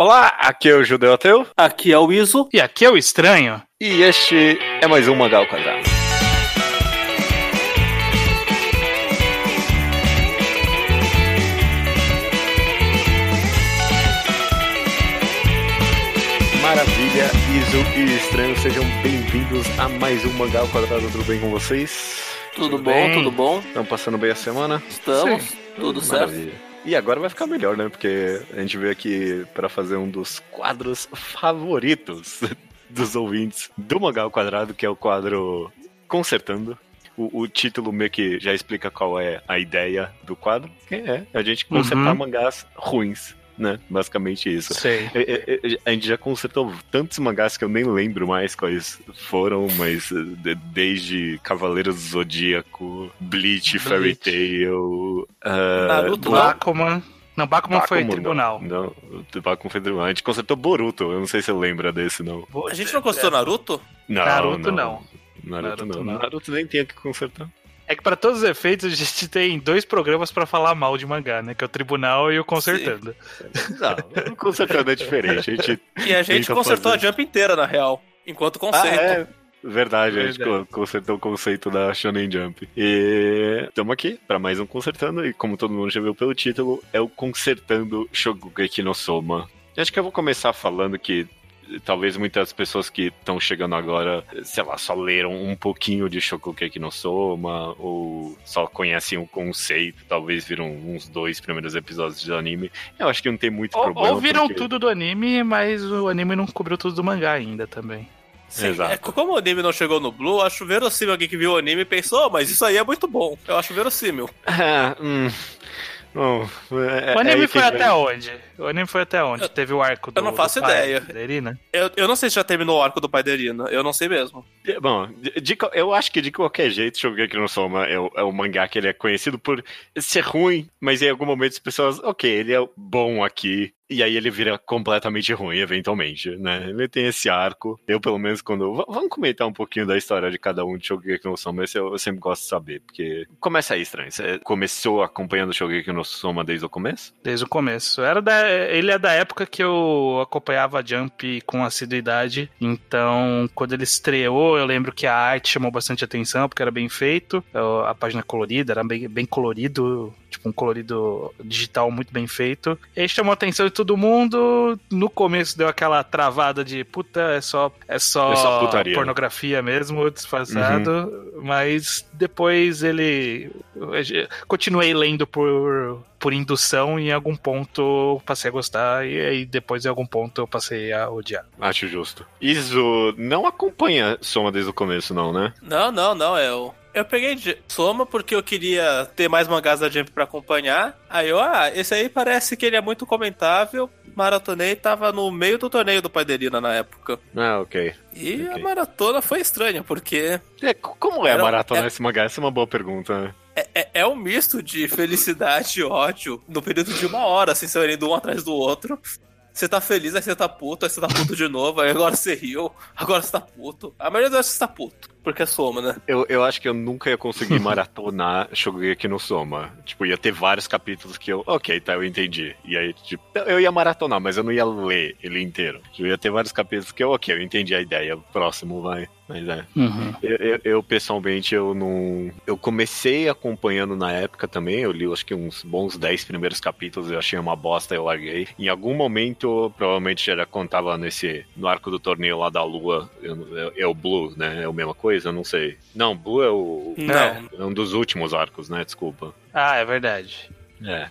Olá, aqui é o Judeu Ateu. Aqui é o Iso. E aqui é o Estranho. E este é mais um Mangal Quadrado. Maravilha, Iso e Estranho, sejam bem-vindos a mais um Mangal Quadrado. Tudo bem com vocês? Tudo, Tudo bom, bem? tudo bom? Estão passando bem a semana? Estamos, tudo certo. E agora vai ficar melhor, né? Porque a gente veio aqui para fazer um dos quadros favoritos dos ouvintes do Mangal Quadrado, que é o quadro Consertando. O, o título meio que já explica qual é a ideia do quadro, que é a gente consertar Uhum. mangás ruins, né? Basicamente isso. Sei. É, é, é, A gente já consertou tantos mangás que eu nem lembro mais quais foram, mas eh, de- desde Cavaleiros do Zodíaco, Bleach, Fairy Bleach. Tail, ah, Naruto, Bakuman. Não, Bakuman foi Bakuman, tribunal. Não, não Bakuman foi tribunal. A gente consertou Boruto, eu não sei se você lembra desse, não. A gente não gostou Naruto? Não, Naruto não. Naruto, Naruto não. não. Naruto nem tinha que consertar. É que pra todos os efeitos a gente tem dois programas pra falar mal de mangá, né? Que é o Tribunal e o Consertando. Não, consertando é diferente. A gente E a gente consertou fazer. a Jump inteira, na real. Enquanto Ah, conceito. é. Verdade, a gente Verdade. co- consertou o conceito da Shonen Jump. E estamos aqui para mais um Consertando, e como todo mundo já viu pelo título, é o Consertando Shogugeki no Soma. E Acho que eu vou começar falando que talvez muitas pessoas que estão chegando agora, sei lá, só leram um pouquinho de Shogugeki no Soma, ou só conhecem o conceito, talvez viram uns dois primeiros episódios do anime. Eu acho que não tem muito Ou, problema. ou viram porque- tudo do anime, mas o anime não cobriu tudo do mangá ainda também. Sim, Exato. é, como o anime não chegou no Blue, acho verossímil alguém que viu o anime e pensou, "Oh, mas isso aí é muito bom. Eu acho verossímil. Ah, hum. Não, é- O é anime aí foi até onde? O anime foi até onde? Eu- Teve o arco do eu não faço ideia. da Irina? Eu, eu não sei se já terminou o arco do pai da Irina. Eu não sei mesmo. Bom, de- de eu acho que de qualquer jeito, Shogeki no Soma é o, é o mangá que ele é conhecido por ser ruim, mas em algum momento as pessoas, ok, ele é bom aqui, e aí ele vira completamente ruim, eventualmente, né? Ele tem esse arco. Eu, pelo menos, quando. v- Vamos comentar um pouquinho da história de cada um de Shogeki no Soma, esse eu, eu sempre gosto de saber, porque. Começa aí, estranho. Você começou acompanhando Shogeki no Soma desde o começo? Desde o começo. Era da, ele é da época que eu acompanhava a Jump com assiduidade. Então, quando ele estreou, eu lembro que a arte chamou bastante atenção, porque era bem feito. A página colorida era bem, bem colorido. Tipo, um colorido digital muito bem feito. E chamou atenção de todo mundo. No começo deu aquela travada de puta, é só, é só, É só putaria, né?" pornografia mesmo, disfarçado. Mas depois ele. eu Continuei lendo por, por indução e em algum ponto passei a gostar. E aí depois em algum ponto eu passei a odiar. Acho justo. Iso não acompanha Soma desde o começo, não, né? Não, não, não. Eu, eu peguei de Soma porque eu queria ter mais mangás da Jump pra acompanhar. Aí eu, ah, esse aí parece que ele é muito comentável. Maratonei tava no meio do torneio do Irina na época. Ah, ok. E a Ok. maratona foi estranha, porque É, como é a Era- maratona é- esse mangá? Essa é uma boa pergunta. né? é, é- é um misto de felicidade e ódio no período de uma hora, assim, você indo um atrás do outro. Você tá feliz, aí você tá puto, aí você tá puto de novo, aí agora você riu, agora você tá puto. A maioria das vezes você tá puto, porque é soma, né? Eu, eu acho que eu nunca ia conseguir maratonar Shogeki no Soma. Tipo, ia ter vários capítulos que eu. Ok, tá, eu entendi. E aí, tipo, eu ia maratonar, mas eu não ia ler ele inteiro. Eu ia ter vários capítulos que eu, ok, eu entendi a ideia. Próximo vai. Mas é. Eu, eu- eu, pessoalmente, eu não. Eu comecei acompanhando na época também. Eu li, acho que uns bons 10 primeiros capítulos. Eu achei uma bosta, eu larguei. Em algum momento, provavelmente já contava nesse. No arco do torneio lá da Lua. É, é o Blue, né? É a mesma coisa? Eu não sei. Não, Blue é o. Não. É um dos últimos arcos, né? Desculpa. Ah, é verdade. É.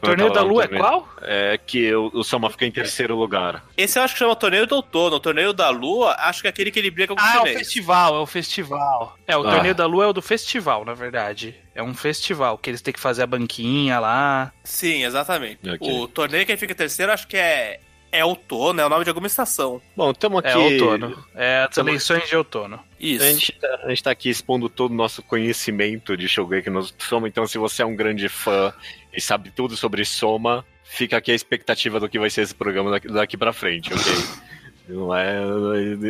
Torneio da Lua é qual? É que o, o Soma fica em terceiro lugar. Esse eu acho que chama Torneio do Outono. O Torneio da Lua, acho que é aquele que ele briga com o Ah, é o festival, é o festival. É, o Ah. Torneio da Lua é o do festival, na verdade. É um festival, que eles têm que fazer a banquinha lá. Sim, exatamente. Ok. O torneio que fica em terceiro, acho que é. É outono, é o nome de alguma estação. Bom, estamos aqui. É outono. É as Tamo- eleições de outono. Isso. A gente, tá, a gente tá aqui expondo todo o nosso conhecimento de Shogeki no Soma, então se você é um grande fã e sabe tudo sobre Soma, fica aqui a expectativa do que vai ser esse programa daqui, daqui pra frente, ok? Não é,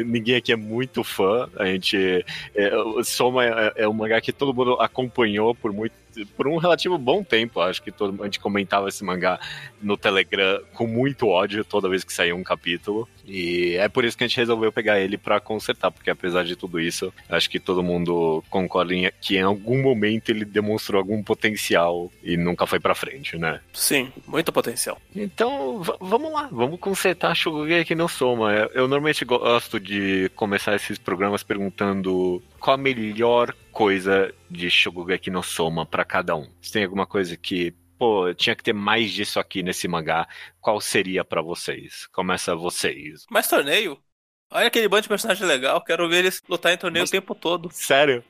ninguém aqui é muito fã. A gente. É, Soma é, é um mangá que todo mundo acompanhou por muito. Por um relativo bom tempo. Acho que todo, a gente comentava esse mangá no Telegram com muito ódio toda vez que saía um capítulo. E é por isso que a gente resolveu pegar ele para consertar, porque apesar de tudo isso, acho que todo mundo concorda em, que em algum momento ele demonstrou algum potencial e nunca foi para frente, né? Sim, muito potencial. Então, vamos lá, vamos consertar Shogugeki no Soma. Eu, eu normalmente gosto de começar esses programas perguntando qual a melhor coisa de Shogugeki no Soma para cada um. Se tem alguma coisa que pô, tinha que ter mais disso aqui nesse mangá, qual seria para vocês? Começa vocês. Mais torneio? Olha aquele bando de personagem legal, quero ver eles lutar em torneio Mas... o tempo todo. Sério?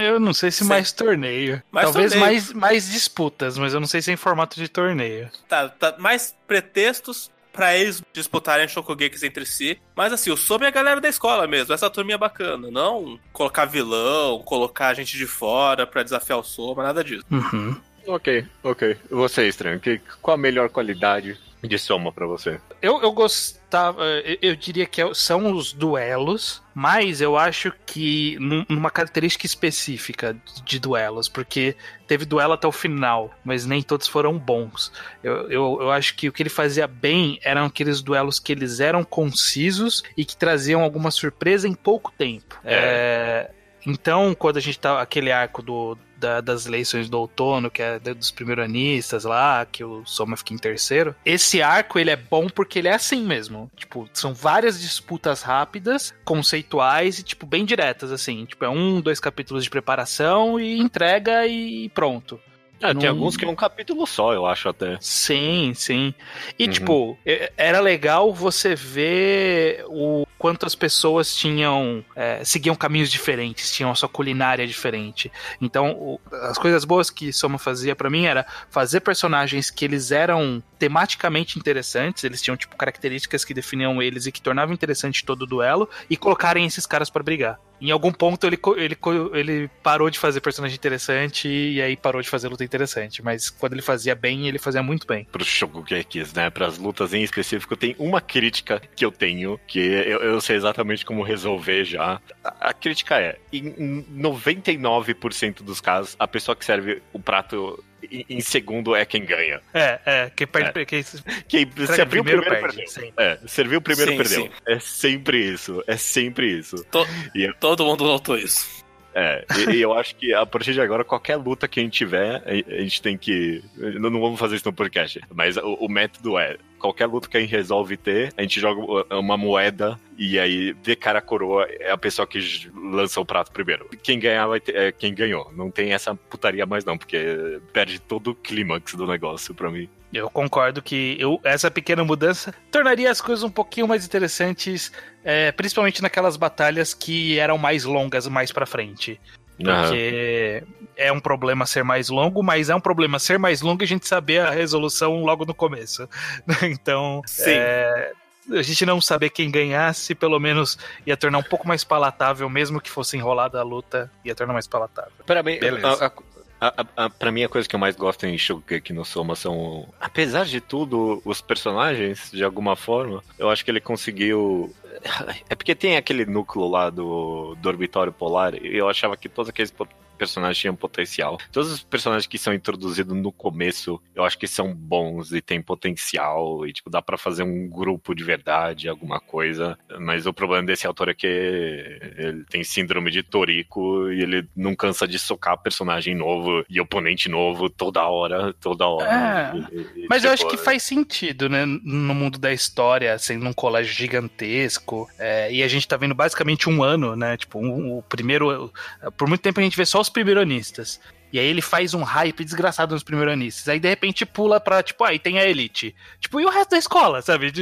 eu não sei se Sim. mais torneio. Mais Talvez torneio. Mais, mais disputas, mas eu não sei se é em formato de torneio. Tá, tá mais pretextos para eles disputarem Shokugekis entre si. Mas assim, o Somi é a galera da escola mesmo, essa turminha bacana. Não colocar vilão, colocar gente de fora para desafiar o Soma, nada disso. Uhum. Ok, ok. Você, Estranho, que, qual a melhor qualidade de Soma para você? Eu, eu gostava, eu, eu diria que é são os duelos, mas eu acho que numa característica específica de duelos, porque teve duelo até o final, mas nem todos foram bons. Eu, eu, eu acho que o que ele fazia bem eram aqueles duelos que eles eram concisos e que traziam alguma surpresa em pouco tempo. É. É, então, quando a gente tá. aquele arco do, da, das eleições do outono, que é dos primeiranistas lá, que o Soma fica em terceiro. Esse arco, ele é bom porque ele é assim mesmo. Tipo, são várias disputas rápidas, conceituais e, tipo, bem diretas, assim. Tipo, é um, dois capítulos de preparação e entrega e pronto. É, tem alguns que é um capítulo só, eu acho até. Sim, sim. E, uhum. tipo, era legal você ver o quanto as pessoas tinham. É, seguiam caminhos diferentes, tinham a sua culinária diferente. Então, o, as coisas boas que Soma fazia para mim era fazer personagens que eles eram tematicamente interessantes, eles tinham, tipo, características que definiam eles e que tornavam interessante todo o duelo, e colocarem esses caras para brigar. Em algum ponto ele, ele, ele parou de fazer personagem interessante e aí parou de fazer luta interessante. Mas quando ele fazia bem, ele fazia muito bem. Pro Shogugekis, né? Para as lutas em específico, tem uma crítica que eu tenho, que eu, eu sei exatamente como resolver já. A, a crítica é: em 99% dos casos, a pessoa que serve o prato em segundo é quem ganha. É, é. Quem perde. É. Quem, quem serviu primeiro, primeiro perde. Perdeu. É, serviu primeiro sim, perdeu. Sim. É sempre isso. É sempre isso. To, e, todo mundo notou isso. É, e, e, eu acho que a partir de agora, qualquer luta que a gente tiver, a, a gente tem que. Não, não, vamos fazer isso no podcast, mas o, o método é: qualquer luta que a gente resolve ter, a gente joga uma moeda e aí vê cara coroa é a pessoa que lança o prato primeiro. Quem ganhar vai ter, é quem ganhou. Não tem essa putaria mais não, porque perde todo o clímax do negócio pra mim. Eu concordo que eu, essa pequena mudança tornaria as coisas um pouquinho mais interessantes, é, principalmente naquelas batalhas que eram mais longas mais para frente. Porque uhum. é um problema ser mais longo, mas é um problema ser mais longo e a gente saber a resolução logo no começo. então, é, a gente não saber quem ganhasse, pelo menos ia tornar um pouco mais palatável, mesmo que fosse enrolada a luta, ia tornar mais palatável. Para mim, a, a, a, a, pra mim, a coisa que eu mais gosto em Shogeki no Soma são, apesar de tudo, os personagens, de alguma forma. Eu acho que ele conseguiu. É porque tem aquele núcleo lá do, do Orbitório Polar, e eu achava que todos aqueles personagens tinham potencial. Todos os personagens que são introduzidos no começo, eu acho que são bons e têm potencial, e tipo, dá para fazer um grupo de verdade, alguma coisa. Mas o problema desse autor é que ele tem síndrome de Toriko e ele não cansa de socar personagem novo e oponente novo toda hora, toda hora. É, e, e, mas tipo, eu acho que faz sentido, né? No mundo da história, sendo um colégio gigantesco, é, e a gente tá vendo basicamente um ano, né? Tipo, um, o primeiro. Por muito tempo a gente vê só os primeironistas. E aí ele faz um hype desgraçado nos primeironistas. Aí de repente pula pra, tipo, aí tem a elite. Tipo, e o resto da escola, sabe?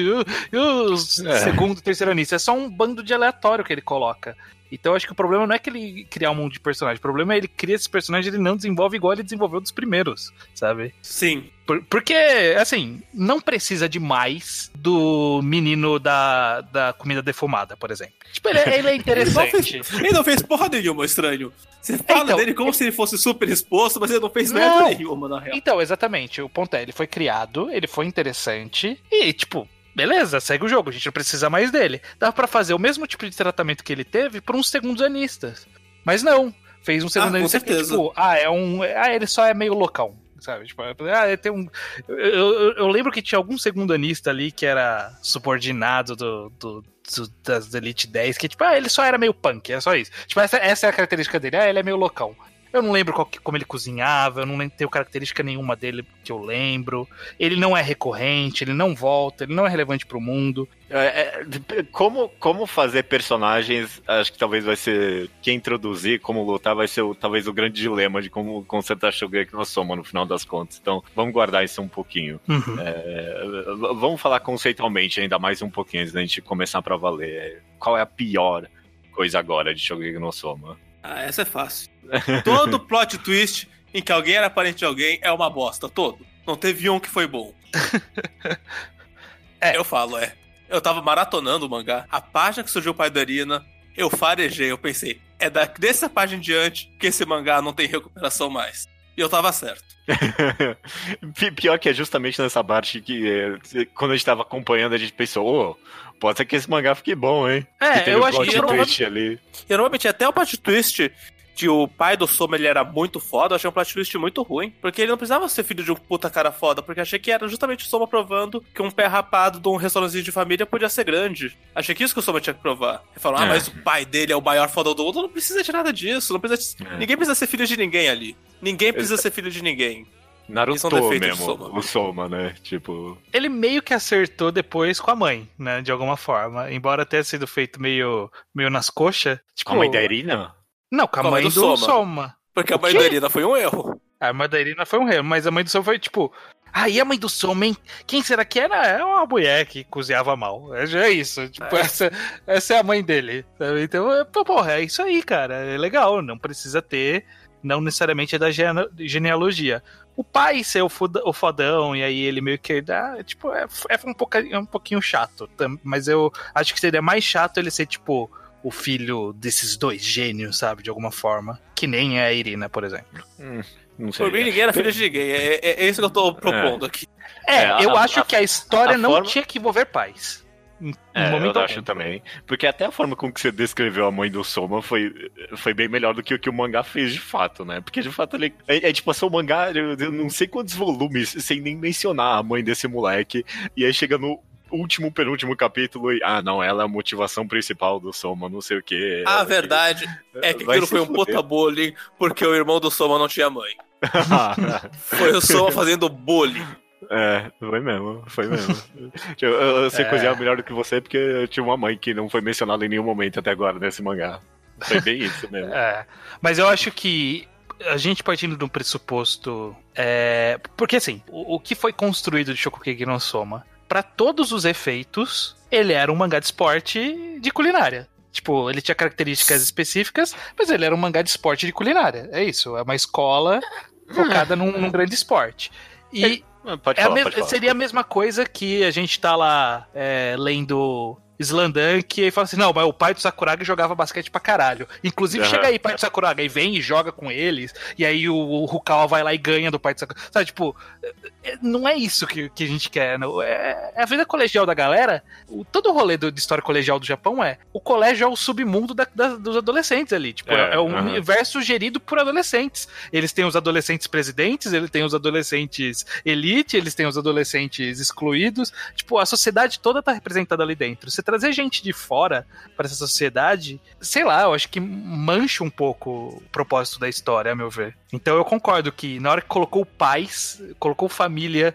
E os é. segundo e terceiranistas. É só um bando de aleatório que ele coloca. Então acho que o problema não é que ele criar um mundo de personagem. O problema é ele cria esse personagem e ele não desenvolve igual ele desenvolveu dos primeiros, sabe? Sim. Por, porque, assim, não precisa de mais do menino da, da comida defumada, por exemplo. Tipo, ele, é, ele é interessante. ele, não fez, ele não fez porra nenhuma, estranho. Você fala então, dele como se ele fosse super exposto, mas ele não fez merda nenhuma, na real. Então, exatamente. O ponto é, ele foi criado, ele foi interessante, e, tipo, beleza, segue o jogo, a gente não precisa mais dele. Dá para fazer o mesmo tipo de tratamento que ele teve por uns segundos anistas. Mas não. fez um segundanista Ah, com que, tipo, ah, é um. Ah, ele só é meio loucão. Sabe? Tipo, ah, tem um. Eu, eu- eu lembro que tinha algum segundanista ali que era subordinado do, do- do- das Elite 10, que, tipo, ah, ele só era meio punk, é só isso. Tipo, essa, essa é a característica dele. Ah, ele é meio loucão. Eu não lembro qual que- como ele cozinhava, eu não lembro, tenho característica nenhuma dele que eu lembro. Ele não é recorrente, ele não volta, ele não é relevante pro mundo. É, é, como, como fazer personagens, acho que talvez vai ser. Quem introduzir, como lutar, vai ser o- talvez o grande dilema de como consertar Shogeki no Soma no final das contas. Então, vamos guardar isso um pouquinho. É, v- vamos falar conceitualmente ainda mais um pouquinho antes da gente começar pra valer. Qual é a pior coisa agora de Shogeki no Soma? Ah, essa é fácil. Todo plot twist em que alguém era parente de alguém é uma bosta, todo. Não teve um que foi bom. É. Eu falo, é. Eu tava maratonando o mangá, a página que surgiu o pai da Irina, eu farejei, eu pensei, é da, dessa página em diante que esse mangá não tem recuperação mais. E eu tava certo. Pi- Pior que é justamente nessa parte que é, quando a gente tava acompanhando, a gente pensou, ô, pode ser que esse mangá fique bom, hein? É, que eu acho que twist ali. E normalmente até o plot twist de o pai do Soma ele era muito foda, eu achei um plot twist muito ruim. Porque ele não precisava ser filho de um puta cara foda, porque achei que era justamente o Soma provando que um pé rapado de um restaurantezinho de família podia ser grande. Achei que isso que o Soma tinha que provar. Ele falou, ah, É. mas o pai dele é o maior foda do mundo, não precisa de nada disso. Não precisa de- É. Ninguém precisa ser filho de ninguém ali. Ninguém precisa ser filho de ninguém. Naruto mesmo, Soma. o Soma, né? Tipo. ele meio que acertou depois com a mãe, né? De alguma forma. Embora tenha sido feito meio, meio nas coxas. Tipo, Com a mãe da Irina? Não, com a Com a mãe mãe do do, Soma. Soma. Porque a mãe quê? da Irina foi um erro. A mãe da Irina foi um rei, mas a mãe do Soma foi tipo. Ah, e a mãe do Soma, hein? Quem será que era? É uma mulher que cozinhava mal. É, já é isso. Tipo, É. essa, essa é a mãe dele. sabe? Então, é, pô, porra, é isso aí, cara. É legal. Não precisa ter. Não necessariamente é da gene- genealogia. O pai ser o, foda- o fodão, e aí ele meio que dá. Tipo, é, é um, pouca- é um pouquinho chato. Mas eu acho que seria mais chato ele ser, tipo, o filho desses dois gênios, sabe? De alguma forma. Que nem é a Irina, por exemplo. Não sei. Por mim, ninguém era filho de ninguém. É, é- é isso que eu tô propondo aqui. É, É, eu a- acho a- que a história a não forma- tinha que envolver pais. É, momento eu acho também. Porque até a forma com que você descreveu a mãe do Soma foi, foi bem melhor do que o que o mangá fez de fato, né? Porque de fato ele. É, é tipo assim, o mangá, eu, eu não sei quantos volumes, sem nem mencionar a mãe desse moleque. E aí chega no último, penúltimo capítulo e. Ah, não, ela é a motivação principal do Soma, não sei o quê. A verdade é que Vai aquilo foi um puta bullying porque o irmão do Soma não tinha mãe. Foi o Soma fazendo bullying. É, foi mesmo, foi mesmo. eu, eu, eu sei É. cozinhar melhor do que você porque eu tinha uma mãe que não foi mencionada em nenhum momento até agora nesse mangá. Foi bem isso mesmo. É, mas eu acho que a gente partindo de um pressuposto. É, porque assim, o, o que foi construído de Shokugeki no Soma, pra todos os efeitos, ele era um mangá de esporte de culinária. Tipo, ele tinha características específicas, mas ele era um mangá de esporte de culinária. É isso, é uma escola focada num, num grande esporte. E Ah, Pode É a falar, mes- pode falar. seria a mesma coisa que a gente tá lá é, lendo Slandunk e fala assim: não, mas o pai do Sakuragi jogava basquete pra caralho. Inclusive, Aham. chega aí, pai do Sakuragi, e vem e joga com eles, e aí o, o Rukawa vai lá e ganha do pai do Sakuragi. Sabe, tipo, é- não é isso que, que a gente quer. Não. É, é a vida colegial da galera. O, todo o rolê do- de história colegial do Japão é: o colégio é o submundo da- da- dos adolescentes ali. Tipo, é, É, é um aham. universo gerido por adolescentes. Eles têm os adolescentes presidentes, eles têm os adolescentes elite, eles têm os adolescentes excluídos. Tipo, a sociedade toda tá representada ali dentro. Você trazer gente de fora para essa sociedade, sei lá, eu acho que mancha um pouco o propósito da história, a meu ver. Então eu concordo que na hora que colocou pais, colocou família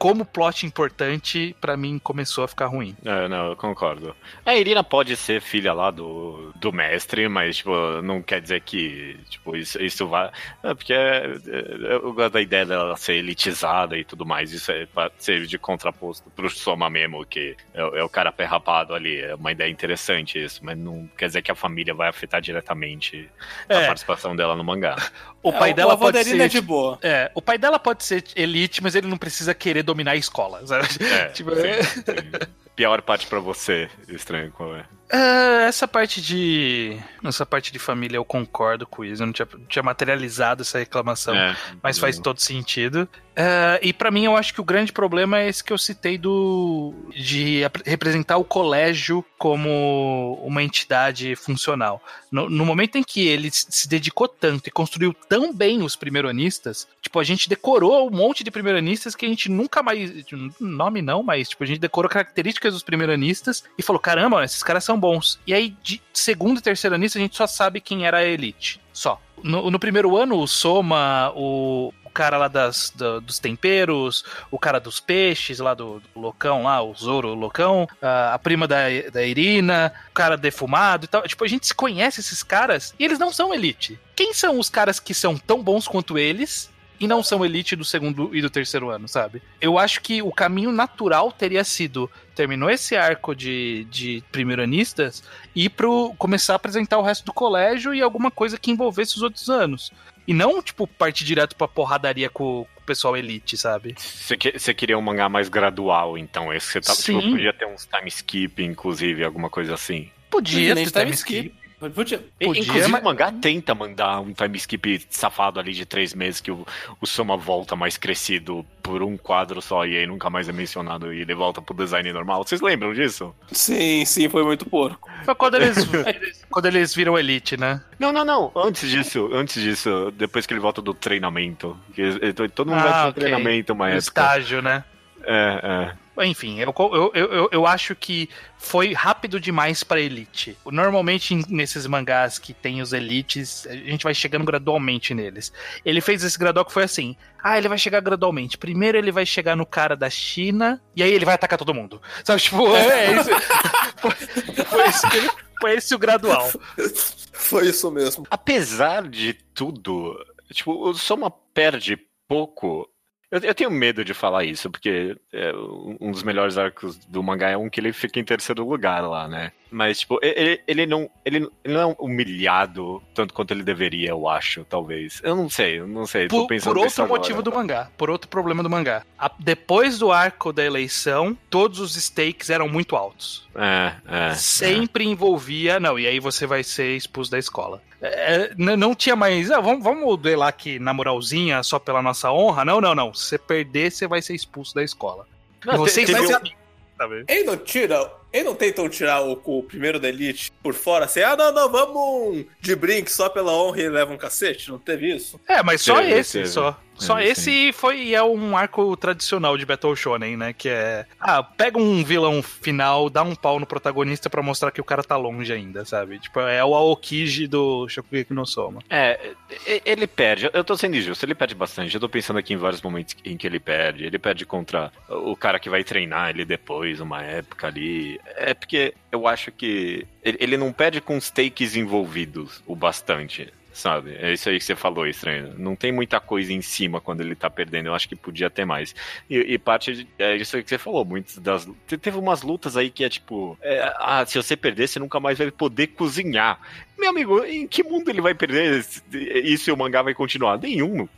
como plot importante, pra mim começou a ficar ruim. É, não, eu concordo. A Irina pode ser filha lá do, do mestre, mas, tipo, não quer dizer que, tipo, isso, isso vai... É, porque é, é, eu gosto da ideia dela ser elitizada e tudo mais, isso é pra ser de contraposto pro Soma mesmo, que é, o- é o cara perrapado ali, é uma ideia interessante isso, mas não quer dizer que a família vai afetar diretamente a É. participação dela no mangá. O pai É, dela o pode ser é de boa. É, o pai dela pode ser elite, mas ele não precisa querer dominar a escola, sabe? É, Tipo, sim, sim. Pior parte pra você, estranho qual é. É, essa parte de. Essa parte de família eu concordo com isso. Eu não tinha, tinha materializado essa reclamação, É, mas faz todo sentido. É, e pra mim eu acho que o grande problema é esse que eu citei do. de representar o colégio como uma entidade funcional. No, no momento em que ele se dedicou tanto e construiu tão bem os primeironistas, tipo, a gente decorou um monte de primeironistas que a gente nunca mais. Nome não, mas tipo, a gente decorou características dos primeironistas e falou: caramba, esses caras são bons. E aí, de segundo e terceiro anista, a gente só sabe quem era a elite. Só. No, no primeiro ano, o Soma, o, o cara lá das, da- dos temperos, o cara dos peixes lá do, do Locão, lá, o Zoro Locão, a, a prima da, da Irina, o cara defumado e tal. Tipo, a gente se conhece esses caras e eles não são elite. Quem são os caras que são tão bons quanto eles e não são elite do segundo e do terceiro ano, sabe? Eu acho que o caminho natural teria sido terminou esse arco de, de primeiranistas e pro começar a apresentar o resto do colégio e alguma coisa que envolvesse os outros anos. E não, tipo, partir direto pra porradaria com, com o pessoal elite, sabe? Você que- você queria um mangá mais gradual, então. Esse você tá, tipo, podia ter uns time skip, inclusive, alguma coisa assim. Podia ter time time skip. skip. Podia. Podia, Inclusive, mas- o mangá tenta mandar um time skip safado ali de três meses que o, o Soma volta mais crescido por um quadro só e aí nunca mais é mencionado e ele volta pro design normal. Vocês lembram disso? Sim, sim, foi muito porco. Foi quando eles, eles- quando eles viram elite, né? Não, não, não. Antes disso, antes disso, depois que ele volta do treinamento. Todo mundo Ah, vai pro ok. treinamento época. estágio, né? É, é. Enfim, eu, eu, eu, eu- acho que foi rápido demais pra elite. Normalmente, nesses mangás que tem os elites, a gente vai chegando gradualmente neles. Ele fez esse gradual que foi assim: ah, ele vai chegar gradualmente. Primeiro ele vai chegar no cara da China, e aí ele vai atacar todo mundo. Sabe, tipo, é isso. foi, foi esse, foi esse o gradual. Foi isso mesmo. Apesar de tudo, tipo, o Soma perde pouco. Eu, eu tenho medo de falar isso, porque é, um dos melhores arcos do mangá é um que ele fica em terceiro lugar lá, né? Mas, tipo, ele, ele, não, ele, ele não é humilhado tanto quanto ele deveria, eu acho, talvez. Eu não sei, eu não sei. tô Por, por outro motivo agora. do mangá, por outro problema do mangá. A- depois do arco da eleição, todos os stakes eram muito altos. É, é. Sempre envolvia. Não, e aí você vai ser expulso da escola. É, não tinha mais. Ah, vamos, vamos duelar aqui na moralzinha só pela nossa honra? Não, não, não. Se você perder, você vai ser expulso da escola. Não, amigos, sabe? Ele não tira. Ele não tentam tirar o, o primeiro da Elite por fora assim, ah, não, não, vamos de brinque só pela honra e leva um cacete? Não teve isso? É, mas só Teve, esse, teve. só. Só Teve, esse foi e é um arco tradicional de Battle Shonen, né? Que é. Ah, pega um vilão final, dá um pau no protagonista pra mostrar que o cara tá longe ainda, sabe? Tipo, é o Aokiji do Shokugeki no Soma. É, ele perde. Eu tô sendo injusto, ele perde bastante. Eu tô pensando aqui em vários momentos em que ele perde. Ele perde contra o cara que vai treinar ele depois, uma época ali. É porque eu acho que ele não perde com stakes envolvidos o bastante. Sabe? É isso aí que você falou, estranho. Não tem muita coisa em cima quando ele tá perdendo. Eu acho que podia ter mais. E, e parte de, é isso aí que você falou. Muitas das. te- Teve umas lutas aí que é tipo. é, ah, se você perder, você nunca mais vai poder cozinhar. Meu amigo, em que mundo ele vai perder isso e o mangá vai continuar? Nenhum.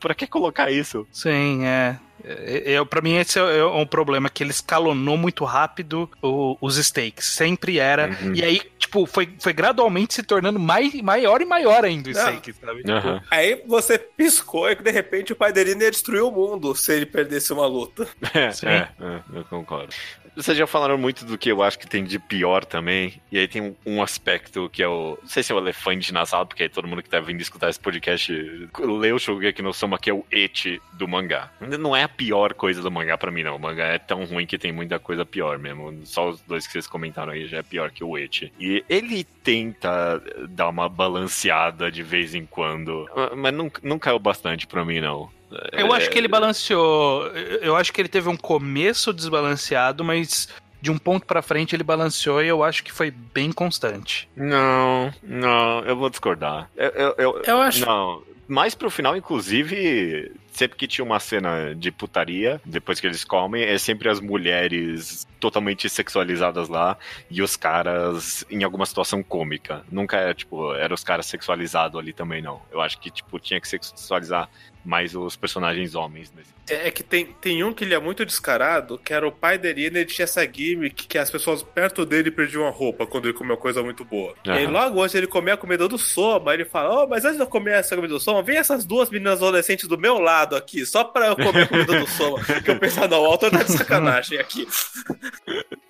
Pra que colocar isso? Sim, é. É, Eu, pra mim, esse é um problema, que ele escalonou muito rápido o- os stakes. Sempre era. Uhum. E aí, tipo, foi, foi gradualmente se tornando mais, maior e maior ainda o Não. stake, sabe? Aham. Aí você piscou e que de repente o pai dele ia destruir o mundo se ele perdesse uma luta. É, Sim. é, é, eu concordo. Vocês já falaram muito do que eu acho que tem de pior também. E aí tem um, aspecto que é o. Não sei se é o elefante na sala, porque aí todo mundo que tá vindo escutar esse podcast leu o Shogeki no Soma, que é o et do mangá. Não é a pior coisa do mangá pra mim, não. O mangá é tão ruim que tem muita coisa pior mesmo. Só os dois que vocês comentaram aí já é pior que o et. E ele tenta dar uma balanceada de vez em quando, mas não caiu bastante pra mim, não. Eu acho que ele balanceou. eu- acho que ele teve um começo desbalanceado, mas de um ponto pra frente ele balanceou e eu acho que foi bem constante. Não, não, eu vou discordar. Eu, eu, eu- Eu acho. não, mais pro final, inclusive, sempre que tinha uma cena de putaria, depois que eles comem, é sempre as mulheres totalmente sexualizadas lá e os caras em alguma situação cômica. Nunca é, tipo, era os caras sexualizados ali também, não. Eu acho que, tipo, tinha que sexualizar mais os personagens homens. Nesse. É, é que tem, tem um que ele é muito descarado, que era o pai da Irina, ele tinha essa gimmick que as pessoas perto dele perdiam a roupa quando ele comeu coisa muito boa. E aí, Aham. logo antes ele comer a comida do Soma, ele fala: Oh, mas antes de eu comer essa comida do Soma, vem essas duas meninas adolescentes do meu lado aqui, só pra eu comer a comida do Soma. que eu penso, ah, não, o autor tá de sacanagem aqui.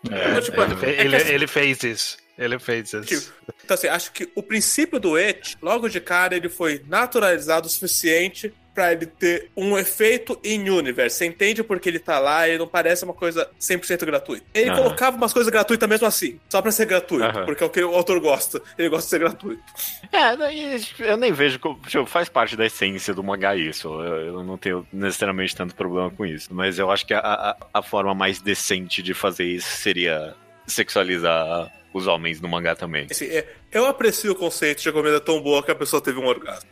Então, tipo, Ele, é que ele- assim- ele fez isso. Ele fez isso. Tipo, Então, assim, acho que o princípio do Et, logo de cara, ele foi naturalizado o suficiente pra ele ter um efeito in universe. Você entende porque ele tá lá e não parece uma coisa 100% gratuita. Ele Aham. colocava umas coisas gratuitas mesmo assim, só pra ser gratuito, Aham. porque é o que o autor gosta. Ele gosta de ser gratuito. É, eu nem vejo como. tipo, faz parte da essência do mangá isso. Eu, eu não tenho necessariamente tanto problema com isso. Mas eu acho que a, a, a forma mais decente de fazer isso seria sexualizar os homens no mangá também. Assim, é, eu aprecio o conceito de a comida tão boa que a pessoa teve um orgasmo.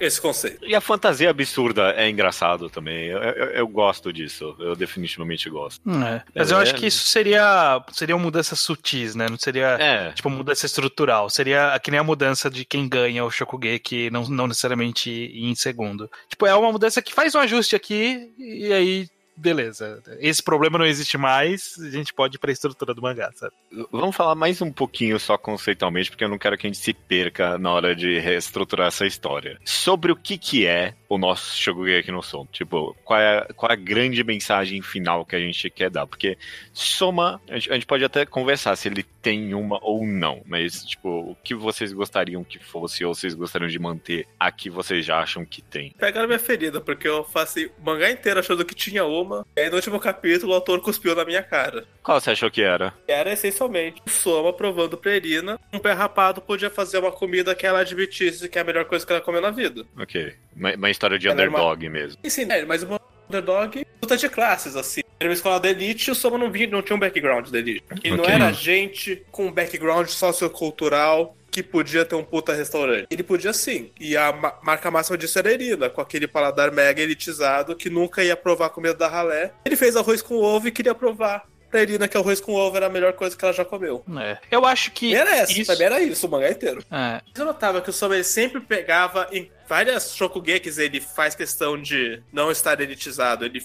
Esse conceito. E a fantasia absurda é engraçado também. Eu, eu, eu gosto disso. Eu definitivamente gosto. É. Mas eu É, acho que isso seria seriam mudanças sutis, né? Não seria É. tipo mudança estrutural. Seria que nem a mudança de quem ganha o Shokugeki, não, não necessariamente ir em segundo. Tipo, é uma mudança que faz um ajuste aqui e aí beleza. Esse problema não existe mais, a gente pode ir pra estrutura do mangá, sabe? Vamos falar mais um pouquinho só conceitualmente, porque eu não quero que a gente se perca na hora de reestruturar essa história. Sobre o que que é o nosso Shokugeki no Som. Tipo, qual é, a- qual é a grande mensagem final que a gente quer dar? Porque Soma, a gente, a gente pode até conversar se ele tem uma ou não, mas, tipo, o que vocês gostariam que fosse, ou vocês gostariam de manter, a que vocês já acham que tem? Pegaram minha ferida, porque eu passei o mangá inteiro achando que tinha uma, e aí no último capítulo o autor cuspiu na minha cara. Qual você achou que era? Era essencialmente o Soma provando pra Irina um pé rapado podia fazer uma comida que ela admitisse que é a melhor coisa que ela comeu na vida. Ok. Uma, uma história de Ela underdog mesmo. E sim, é, mas o underdog luta de classes, assim. Era uma escola da elite e o Soma não, vinha, não tinha um background da elite. Ele não Ok. era gente com um background sociocultural que podia ter um puta restaurante. Ele podia sim. E a ma- marca máxima disso era a Irina, com aquele paladar mega elitizado que nunca ia provar comida da ralé. Ele fez arroz com ovo e queria provar pra Irina que arroz com ovo era a melhor coisa que ela já comeu. É. Eu acho que E era essa, isso... mim era isso, o mangá inteiro. É, Mas eu notava que o Soma sempre pegava em várias Shokugekis, ele faz questão de não estar elitizado. Ele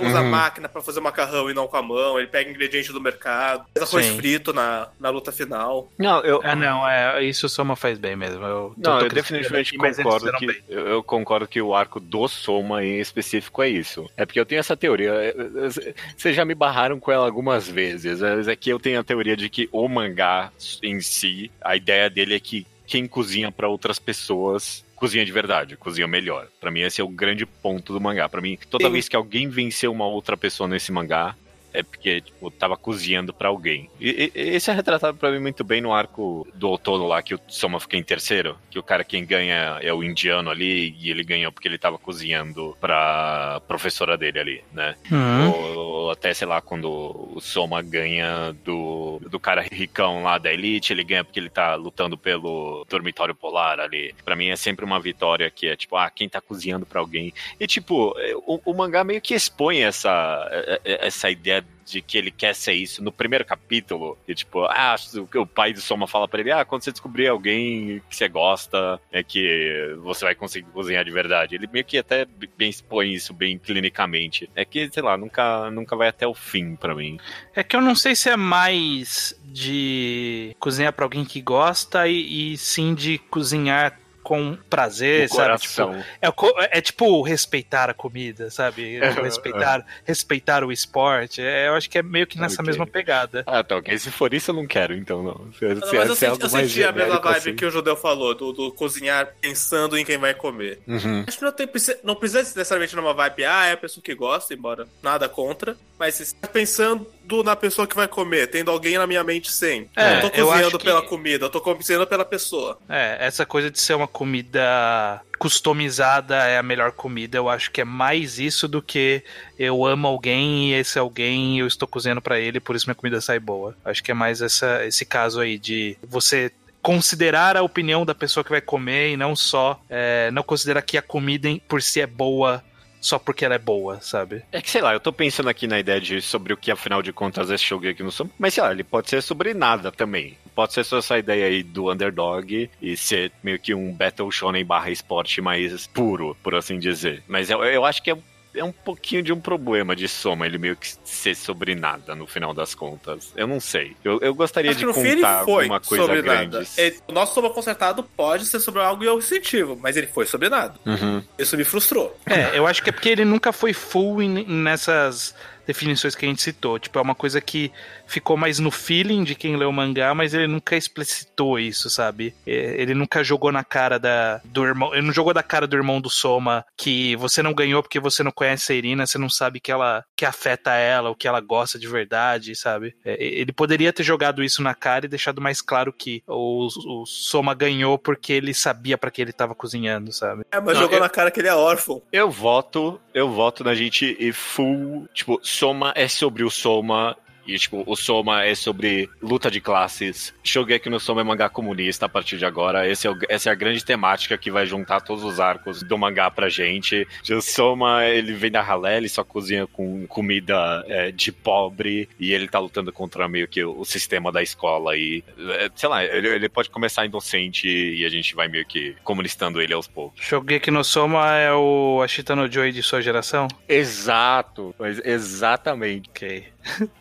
usa Uhum. máquina pra fazer macarrão e não com a mão, ele pega ingrediente do mercado, faz arroz Sim. frito na, na luta final. Não, eu, É, não, é, isso o Soma faz bem mesmo. Eu, Não, tô eu definitivamente aqui, concordo que eu, eu concordo que o arco do Soma em específico é isso. É porque eu tenho essa teoria. é, é, Vocês já me barraram com ela algumas vezes. Mas aqui eu tenho a teoria de que o mangá em si, a ideia dele é que quem cozinha pra outras pessoas cozinha de verdade, cozinha melhor. Pra mim esse é o grande ponto do mangá. Pra mim, toda Sim. vez que alguém venceu uma outra pessoa nesse mangá, é porque, tipo, tava cozinhando pra alguém. E, e- esse é retratado pra mim muito bem no arco do outono lá, que o Soma fica em terceiro. Que o cara quem ganha é o indiano ali, e ele ganhou porque ele tava cozinhando pra professora dele ali, né? Uhum. Ou, ou até, sei lá, quando o Soma ganha do, do cara ricão lá da Elite, ele ganha porque ele tá lutando pelo dormitório polar ali. Pra mim é sempre uma vitória que é tipo, ah, quem tá cozinhando pra alguém. E tipo, o, o mangá meio que expõe essa, essa ideia de que ele quer ser isso no primeiro capítulo. E tipo, ah, o pai do Soma fala pra ele: ah, quando você descobrir alguém que você gosta, é que você vai conseguir cozinhar de verdade. Ele meio que até bem expõe isso bem clinicamente. É que, sei lá, nunca, nunca vai até o fim pra mim. É que eu não sei se é mais de cozinhar pra alguém que gosta e, e sim de cozinhar com prazer, O sabe? Tipo, coração. é, co- é tipo respeitar a comida, sabe? É, respeitar, respeitar o esporte. É, eu acho que é meio que nessa Ok. mesma pegada. Ah, tá, ok. Se for isso, eu não quero, então não. Se, Não, se- mas eu se é senti, eu senti a mesma vibe assim. que o judeu falou, do, do cozinhar pensando em quem vai comer. Uhum. Acho que não, tem, não precisa necessariamente numa vibe, ah, é a pessoa que gosta, embora nada contra, mas se está pensando na pessoa que vai comer, tendo alguém na minha mente sem. É, eu não tô cozinhando que- pela comida, eu tô cozinhando pela pessoa. É, essa coisa de ser uma comida customizada é a melhor comida, eu acho que é mais isso do que eu amo alguém e esse alguém eu estou cozinhando pra ele, por isso minha comida sai boa. Acho que é mais essa, esse caso aí de você considerar a opinião da pessoa que vai comer e não só é, não considerar que a comida por si é boa só porque ela é boa, sabe? É que sei lá, eu tô pensando aqui na ideia de sobre o que afinal de contas é Shogeki no Soma, mas sei lá, ele pode ser sobre nada também. Pode ser só essa ideia aí do underdog e ser meio que um Battle Shonen barra esporte mais puro, por assim dizer. Mas eu, eu acho que é é um pouquinho de um problema de soma, ele meio que ser sobre nada no final das contas. Eu não sei. Eu, eu gostaria Acho de contar foi alguma coisa sobre grande. nada. Ele- o nosso soma consertado pode ser sobre algo incentivo, mas ele foi sobre nada. Uhum. Isso me frustrou. É, eu acho que é porque ele nunca foi full nessas definições que a gente citou. Tipo, é uma coisa que ficou mais no feeling de quem leu o mangá, mas ele nunca explicitou isso, sabe? É, Ele nunca jogou na cara da, do irmão. Ele não jogou da cara do irmão do Soma que você não ganhou porque você não conhece a Irina, você não sabe que ela que afeta ela, o que ela gosta de verdade, sabe? É, Ele poderia ter jogado isso na cara e deixado mais claro que o, o Soma ganhou porque ele sabia pra que ele tava cozinhando, sabe? É, mas Não, jogou eu- na cara que ele é órfão. Eu voto, eu voto na gente ir full. Tipo, Soma é sobre o Soma. E, tipo, o Soma é sobre luta de classes. Shogeki no Soma é mangá comunista a partir de agora. Esse é o- essa é a grande temática que vai juntar todos os arcos do mangá pra gente. O Soma, ele vem da ralé, ele só cozinha com comida é, de pobre. E ele tá lutando contra meio que o sistema da escola. E, é, sei lá, ele, ele pode começar inocente e a gente vai meio que comunistando ele aos poucos. Shogeki no Soma é o Ashita no Joy de sua geração? Exato, exatamente. Ok.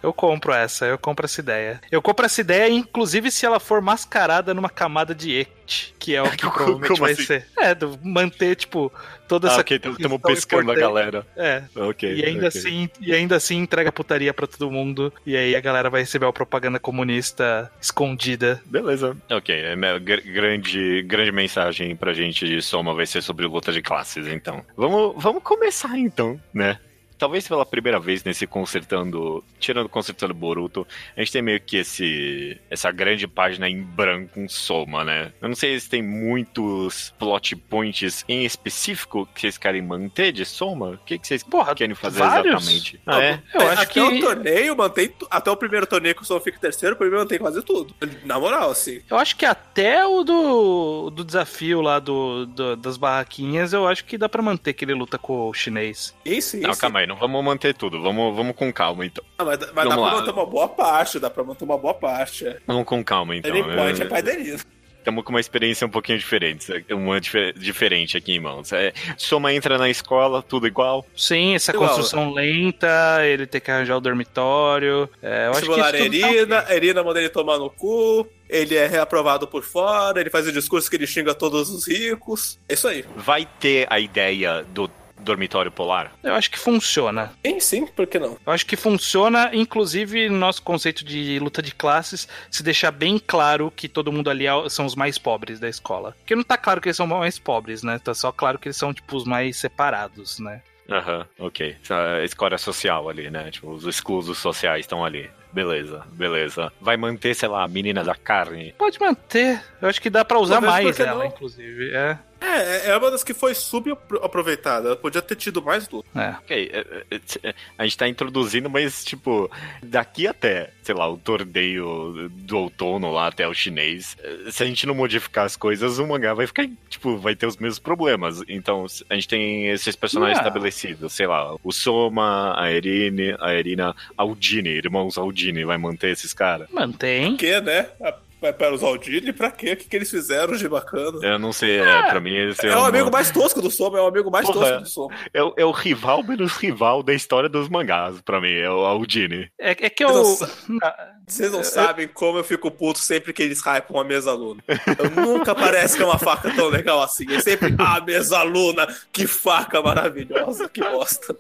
Eu compro essa, eu compro essa ideia. Eu compro essa ideia, inclusive, se ela for mascarada numa camada de Ect, que é o que Como provavelmente vai assim? ser. É, do manter, tipo, toda Ah, essa. ok, estamos pescando a galera. É. Ok. E ainda, ok. assim, e ainda assim entrega putaria pra todo mundo. E aí a galera vai receber a propaganda comunista escondida. Beleza. Ok, é minha gr- grande, grande mensagem pra gente de Soma vai ser sobre luta de classes, então. Vamos, vamos começar então, né? Talvez pela primeira vez nesse consertando, tirando consertando Boruto, a gente tem meio que esse essa grande página em branco, um Soma, né? Eu não sei se tem muitos plot points em específico que vocês querem manter de Soma. O que, que vocês Porra, querem fazer vários? exatamente? Ah, é? Eu É, acho até que. o torneio mantém. Até o primeiro torneio que o Som fica terceiro, o primeiro mantém quase tudo. Na moral, assim. Eu acho que até o do, do desafio lá do, do- das barraquinhas, eu acho que dá pra manter que ele luta com o chinês. Isso, isso. Não, calma aí, não vamos manter tudo. Vamos, vamos com calma, então. Ah, mas mas dá Vamos pra lá. manter uma boa parte, dá pra manter uma boa parte. É. Vamos com calma, então. Ele point é pai dele. Estamos com uma experiência um pouquinho diferente. Uma difer- diferente aqui em mãos. É, Soma entra na escola, tudo igual. Sim, essa Igual. construção lenta, ele tem que arranjar o dormitório. É, eu acho que isso tá Erina, ok. Erina manda ele tomar no cu, ele é reaprovado por fora, ele faz o discurso que ele xinga todos os ricos. É isso aí. Vai ter a ideia do dormitório polar? Eu acho que funciona. Sim, sim, por que não? Eu acho que funciona, inclusive, no nosso conceito de luta de classes, se deixar bem claro que todo mundo ali é- são os mais pobres da escola. Porque não tá claro que eles são mais pobres, né? Tá só claro que eles são, tipo, os mais separados, né? Aham, ok. Essa escória social ali, né? Tipo, os exclusos sociais estão ali. Beleza, beleza. Vai manter, sei lá, a menina da carne. Pode manter. Eu acho que dá pra usar Talvez mais ela, não. inclusive. É. É, é uma das que foi subaproveitada. Ela podia ter tido mais luta. É. Ok, é, é, é, a gente tá introduzindo, mas, tipo, daqui até, sei lá, o torneio do outono lá até o chinês, eh, se a gente não modificar as coisas, o mangá vai ficar, tipo, vai ter os mesmos problemas. Então, a gente tem esses personagens Não. estabelecidos, sei lá, o Soma, a Erine, a Erina, Aldini, irmãos Aldini, vai manter esses caras? Mantém. Por quê, né? Ah, Vai para os Aldini, pra quê? O que, que eles fizeram de bacana? Eu não sei, é, pra mim esse É o uma- amigo mais tosco do Soma, é o amigo mais Porra. tosco do Soma. é, o- é o rival menos rival da história dos mangás, pra mim, é o Aldini. É, é que eu. Nossa. Na- Vocês não sabem como eu fico puto sempre que eles hypam a mesa aluna. Eu nunca parece que é uma faca tão legal assim. É sempre, ah, mesa aluna, que faca maravilhosa, que bosta.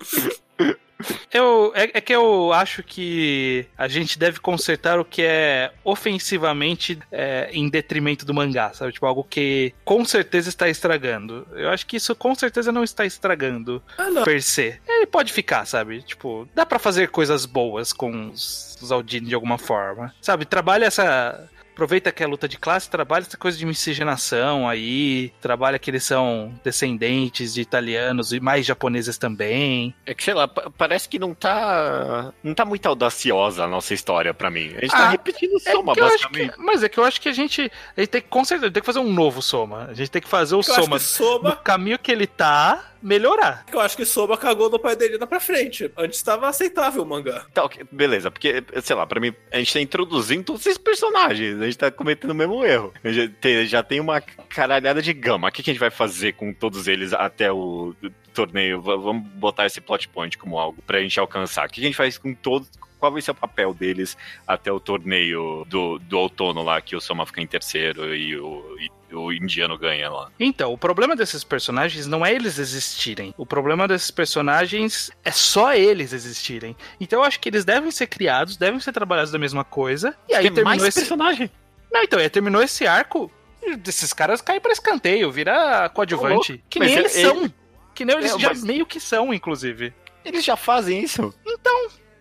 Eu, é, é que eu acho que a gente deve consertar o que é ofensivamente é, em detrimento do mangá, sabe? Tipo, algo que com certeza está estragando. Eu acho que isso com certeza não está estragando Ah, não. per se. Ele pode ficar, sabe? Tipo, dá pra fazer coisas boas com os, os Aldini de alguma forma. Sabe? Trabalha essa. Aproveita que é luta de classe, trabalha essa coisa de miscigenação aí, trabalha que eles são descendentes de italianos e mais japoneses também. É que, sei lá, pa- parece que não tá. Não tá muito audaciosa a nossa história pra mim. A gente tá Ah, repetindo É soma, basicamente. que- mas é que eu acho que a gente, a gente tem que, com certeza, tem que fazer um novo Soma. A gente tem que fazer o Eu Soma que Soma no caminho que ele tá melhorar. Eu acho que Soma cagou no pai dele lá pra frente. Antes estava aceitável o mangá. Tá, ok, beleza, porque, sei lá, pra mim, a gente tá introduzindo todos esses personagens, a gente tá cometendo o mesmo erro. Já tem, já tem uma caralhada de gama. O que, que a gente vai fazer com todos eles até o torneio? V- Vamos botar esse plot point como algo pra gente alcançar. O que, que a gente faz com todos? Qual vai ser o papel deles até o torneio do, do outono lá, que o Soma fica em terceiro e o, e o indiano ganha lá? Então, o problema desses personagens não é eles existirem. O problema desses personagens é só eles existirem. Então eu acho que eles devem ser criados, devem ser trabalhados da mesma coisa. E aí Tem terminou mais esse. personagem. Não, então, aí terminou esse arco. Desses caras caem pra escanteio, vira coadjuvante. Que nem eles ele- são. Que nem eles É, já mas- meio que são, inclusive. Eles já fazem isso.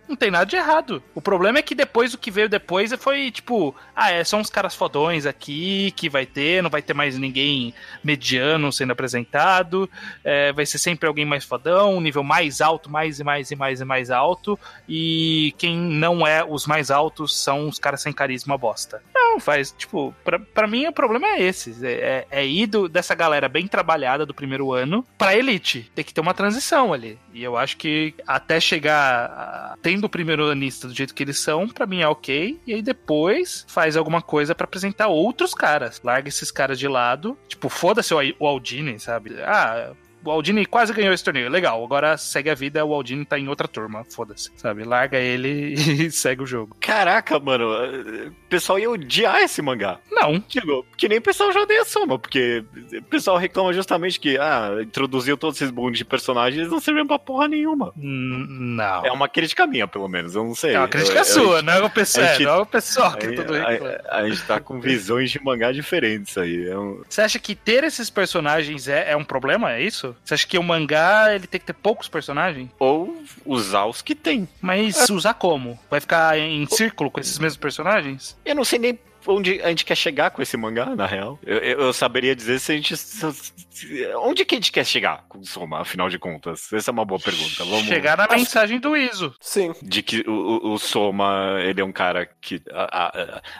Não tem nada de errado. O problema é que depois o que veio depois foi tipo, ah, é, são uns caras fodões aqui que vai ter, não vai ter mais ninguém mediano sendo apresentado, é, vai ser sempre alguém mais fodão, nível mais alto, mais e mais e mais e mais alto, e quem não é os mais altos são os caras sem carisma bosta. Não, faz, tipo, pra, pra mim o problema é esse, é, é, é ir do- dessa galera bem trabalhada do primeiro ano pra elite. Tem que ter uma transição ali. E eu acho que até chegar a- tendo o primeiro anista do jeito que eles são, pra mim é ok. E aí depois faz alguma coisa pra apresentar outros caras. Larga esses caras de lado. Tipo, foda-se o, Aldini, sabe? Ah. O Aldini quase ganhou esse torneio. Legal, agora segue a vida, o Aldini tá em outra turma. Foda-se, sabe? Larga ele e segue o jogo. Caraca, mano, o pessoal ia odiar esse mangá. Não, Tipo, que nem o pessoal já odeia Soma, porque o pessoal reclama justamente que, ah, introduziu todos esses bundes de personagens e não serviam pra porra nenhuma. Não. É uma crítica minha, pelo menos, eu não sei. É uma crítica Eu- eu- sua, não é o pessoal, gente- não é o pessoal que Aí, tudo reclama. a- a gente tá com visões de mangá diferentes aí. É um- Você acha que ter esses personagens é, é um problema? É isso? Você acha que o mangá ele tem que ter poucos personagens? Ou usar os que tem. Mas usar como? Vai ficar em círculo com esses mesmos personagens? Eu não sei nem onde a gente quer chegar com esse mangá, na real. Eu, eu- eu saberia dizer se a gente. se- Onde que a gente quer chegar com o Soma, afinal de contas? Essa é uma boa pergunta. Vamos... Chegar na mensagem do Iso. Sim. De que o, o- o Soma, ele é um cara que, a- a-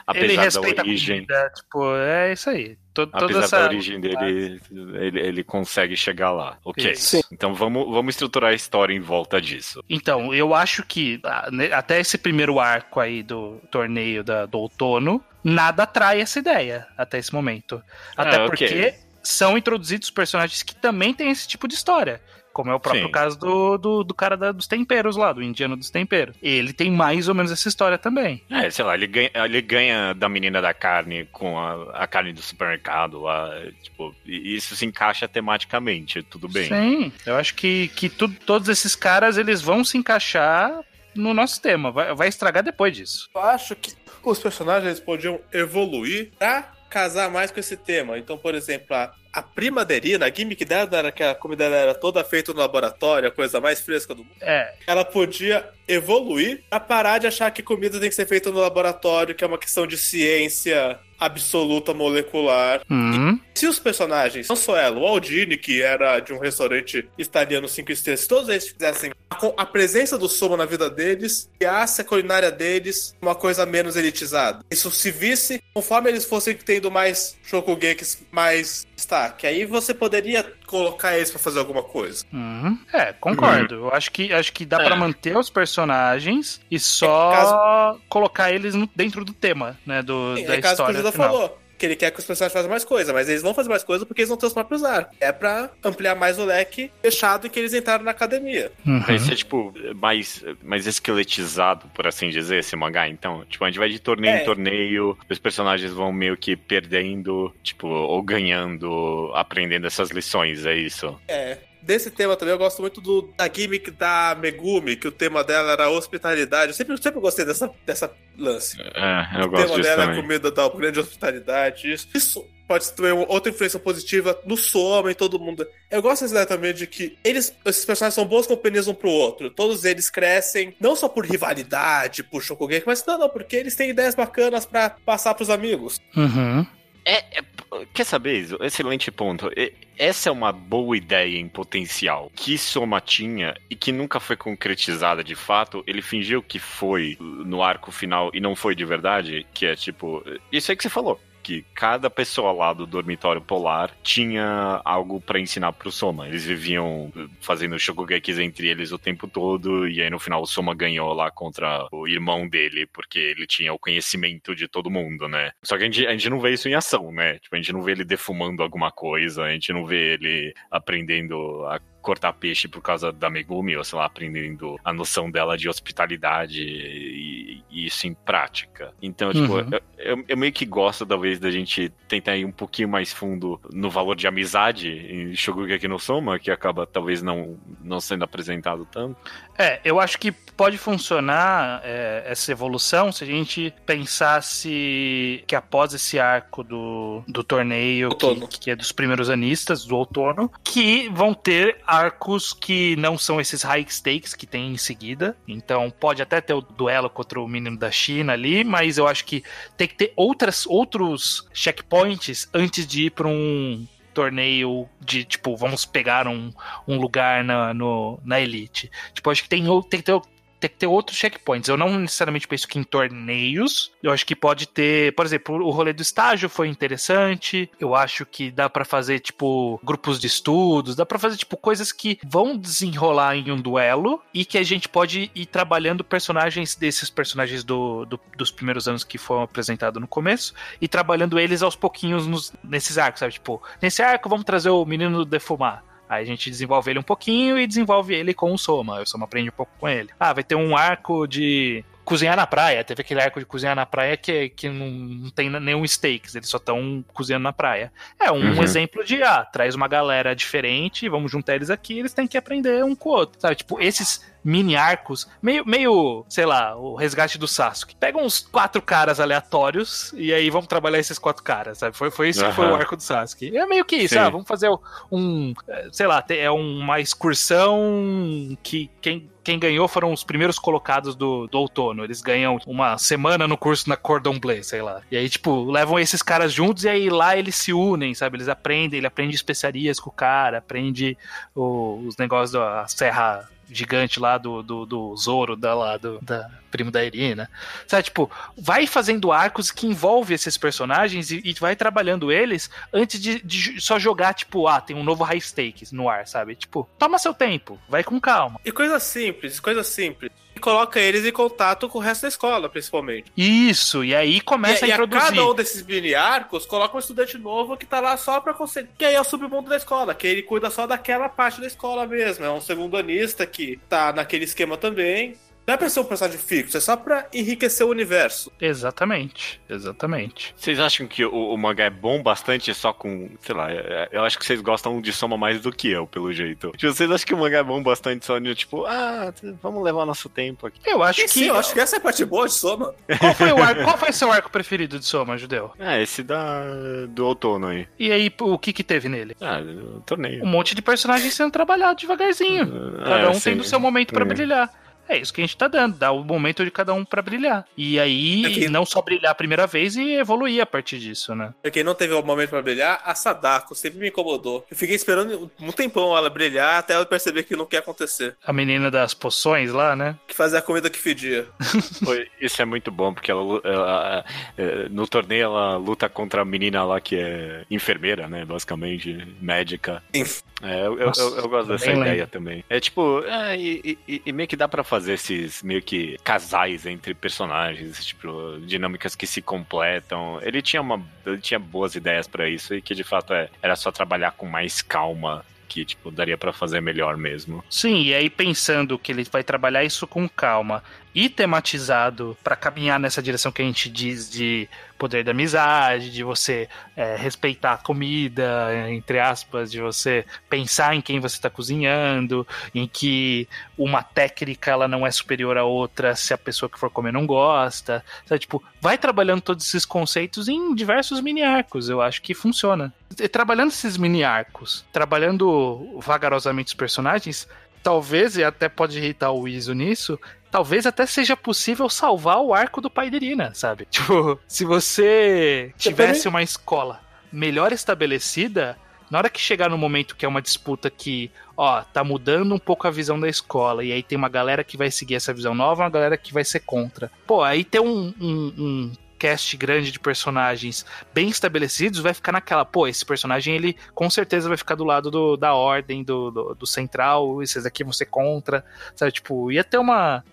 a- ele apesar da respeita origem, comida. Tipo, é isso aí. To- toda apesar essa... da origem dele, ele, ele consegue chegar lá. Ok. Sim. Então vamos, vamos estruturar a história em volta disso. Então, eu acho que ne- até esse primeiro arco aí do torneio da- do outono, nada atrai essa ideia até esse momento. Até Ah, porque são introduzidos personagens que também têm esse tipo de história. Como é o próprio Sim. caso do, do, do cara da- dos temperos lá, do indiano dos temperos. Ele tem mais ou menos essa história também. É, sei lá, ele ganha, ele ganha da menina da carne com a, a carne do supermercado lá. Tipo, e isso se encaixa tematicamente, tudo bem. Sim, eu acho que, que tudo, todos esses caras eles vão se encaixar no nosso tema. Vai, vai estragar depois disso. Eu acho que os personagens podiam evoluir pra casar mais com esse tema. Então, por exemplo, a, a prima da Irina, a gimmick dela era que a comida era toda feita no laboratório, a coisa mais fresca do mundo. É, Ela podia evoluir pra parar de achar que comida tem que ser feita no laboratório, que é uma questão de ciência absoluta molecular. hum, Se os personagens, não só ela, o Aldini, que era de um restaurante italiano cinco estrelas, se todos eles fizessem a, a presença do Soma na vida deles, criasse a culinária deles uma coisa menos elitizada. Isso se visse conforme eles fossem tendo mais shokugekis, mais destaque. Aí você poderia colocar eles pra fazer alguma coisa. Uhum. É, concordo. Eu acho que, acho que dá É. pra manter os personagens e só colocar eles no- dentro do tema, né? Do, Sim, da é caso que o história falou. Que ele quer que os personagens façam mais coisa, mas eles vão fazer mais coisa porque eles vão ter os próprios arcos. É pra ampliar mais o leque fechado em que eles entraram na academia. Uhum. Vai ser, tipo, mais, mais esqueletizado, por assim dizer, esse mangá, então. Tipo, a gente vai de torneio É. em torneio, os personagens vão meio que perdendo, tipo, ou ganhando, aprendendo essas lições, é isso. É. Desse tema também eu gosto muito do, da gimmick da Megumi, que o tema dela era hospitalidade. Eu sempre, sempre gostei dessa, dessa lance. É, eu o gosto tema disso dela é também. a comida da grande hospitalidade. Isso, isso pode ter uma outra influência positiva no Soma e todo mundo. Eu gosto dessa ideia também de que eles, esses personagens são boas companhias um pro outro. Todos eles crescem, não só por rivalidade, por Shokugeki, mas não, não, porque eles têm ideias bacanas pra passar pros amigos. Uhum. É, é- quer saber, Iso? Excelente ponto. Essa é uma boa ideia em potencial que Soma tinha e que nunca foi concretizada de fato. Ele fingiu que foi no arco final e não foi de verdade, que é tipo, isso aí que você falou. Que cada pessoa lá do dormitório polar tinha algo para ensinar pro Soma. Eles viviam fazendo shokugekis entre eles o tempo todo, e aí no final o Soma ganhou lá contra o irmão dele, porque ele tinha o conhecimento de todo mundo, né? Só que a gente, a gente não vê isso em ação, né? Tipo, a gente não vê ele defumando alguma coisa, a gente não vê ele aprendendo a cortar peixe por causa da Megumi, ou sei lá, aprendendo a noção dela de hospitalidade e, e isso em prática. Então, tipo, uhum. eu, eu, eu, meio que gosto, talvez, da gente tentar ir um pouquinho mais fundo no valor de amizade em Shogugeki no Soma, que acaba talvez não, não sendo apresentado tanto. É, eu acho que pode funcionar é, essa evolução se a gente pensasse que após esse arco do, do torneio, que, que, é dos primeiros anistas, do outono, que vão ter arcos que não são esses high stakes que tem em seguida. Então pode até ter o duelo contra o menino da China ali, mas eu acho que tem que ter outras, outros checkpoints antes de ir para um torneio de, tipo, vamos pegar um, um lugar na, no, na elite. Tipo, acho que tem, tem que ter tem que ter outros checkpoints. Eu não necessariamente penso que em torneios. Eu acho que pode ter, por exemplo, o rolê do estágio foi interessante. Eu acho que dá para fazer tipo grupos de estudos, dá para fazer tipo coisas que vão desenrolar em um duelo e que a gente pode ir trabalhando personagens desses personagens do, do dos primeiros anos que foram apresentados no começo e trabalhando eles aos pouquinhos nos, nesses arcos, sabe? Tipo, nesse arco vamos trazer o menino defumar. Aí a gente desenvolve ele um pouquinho e desenvolve ele com o Soma. O Soma aprende um pouco com ele. Ah, vai ter um arco de cozinhar na praia. Teve aquele arco de cozinhar na praia que, que não, tem nenhum stakes, eles só estão cozinhando na praia. É um uhum. exemplo de, ah, traz uma galera diferente, vamos juntar eles aqui, eles têm que aprender um com o outro, sabe? Tipo, esses mini arcos, meio, meio, sei lá, o resgate do Sasuke. Pega uns quatro caras aleatórios e aí vamos trabalhar esses quatro caras, sabe? Foi, foi isso uhum. que foi o arco do Sasuke. É meio que isso, ah, vamos fazer um, sei lá, é uma excursão que quem quem ganhou foram os primeiros colocados do, do outono. Eles ganham uma semana no curso na Cordon Bleu, sei lá. E aí, tipo, levam esses caras juntos e aí lá eles se unem, sabe? Eles aprendem, ele aprende especiarias com o cara, aprende o, os negócios da serra gigante lá do, do, do Zoro, da, lá, do, da primo da Irina. Sabe, tipo, vai fazendo arcos que envolve esses personagens e, e vai trabalhando eles antes de, de, só jogar, tipo, ah, tem um novo high stakes no ar, sabe? Tipo, toma seu tempo, vai com calma. E coisa simples, coisa simples coloca eles em contato com o resto da escola, principalmente. Isso, e aí começa e, a introduzir. E a cada um desses mini arcos coloca um estudante novo que tá lá só pra conseguir. Que aí é o submundo da escola, que ele cuida só daquela parte da escola mesmo. É um segundo anista que tá naquele esquema também. Não é pra ser um personagem fixo, é só pra enriquecer o universo. Exatamente, exatamente. Vocês acham que o, o mangá é bom bastante só com, sei lá, é, eu acho que vocês gostam de Soma mais do que eu, pelo jeito. Tipo, vocês acham que o mangá é bom bastante só de, tipo, ah, vamos levar nosso tempo aqui? Eu acho que... Sim, eu acho que essa é a parte boa de Soma. Qual foi o arco, qual foi seu arco preferido de Soma, Judeu? Ah, esse da, do outono aí. E aí, o que que teve nele? Ah, o torneio. Um monte de personagens sendo trabalhado devagarzinho. Ah, Cada um sim. tendo seu momento para é. brilhar. É isso que a gente tá dando, dá o momento de cada um para brilhar. E aí, é não só brilhar a primeira vez e evoluir a partir disso, né? Pra quem não teve o momento para brilhar, a Sadako sempre me incomodou. Eu fiquei esperando um tempão ela brilhar até ela perceber que não quer acontecer. A menina das poções lá, né? Que fazia a comida que fedia. isso é muito bom, porque ela, ela, ela, é, no torneio ela luta contra a menina lá que é enfermeira, né? Basicamente, médica. Sim. É, eu, Nossa, eu, eu, eu, gosto dessa ideia lembro. também. É tipo, é, e, e, e, meio que dá para fazer esses meio que casais entre personagens, tipo, dinâmicas que se completam. Ele tinha uma. Ele tinha boas ideias para isso e que de fato é, era só trabalhar com mais calma que, tipo, daria para fazer melhor mesmo. Sim, e aí pensando que ele vai trabalhar isso com calma e tematizado para caminhar nessa direção que a gente diz de poder da amizade, de você é, respeitar a comida, entre aspas, de você pensar em quem você está cozinhando, em que uma técnica ela não é superior à outra se a pessoa que for comer não gosta. Sabe? Tipo, vai trabalhando todos esses conceitos em diversos mini arcos. Eu acho que funciona. E trabalhando esses mini arcos, trabalhando vagarosamente os personagens, talvez, e até pode irritar o Iso nisso, talvez até seja possível salvar o arco do pai de Irina, sabe? Tipo, se você tivesse uma escola melhor estabelecida, na hora que chegar no momento que é uma disputa que, ó, tá mudando um pouco a visão da escola, e aí tem uma galera que vai seguir essa visão nova, uma galera que vai ser contra. Pô, aí tem um, um, um cast grande de personagens bem estabelecidos, vai ficar naquela, pô, esse personagem ele com certeza vai ficar do lado do, da ordem, do, do, do central, esses aqui vão ser contra, sabe? Tipo, ia ter uma.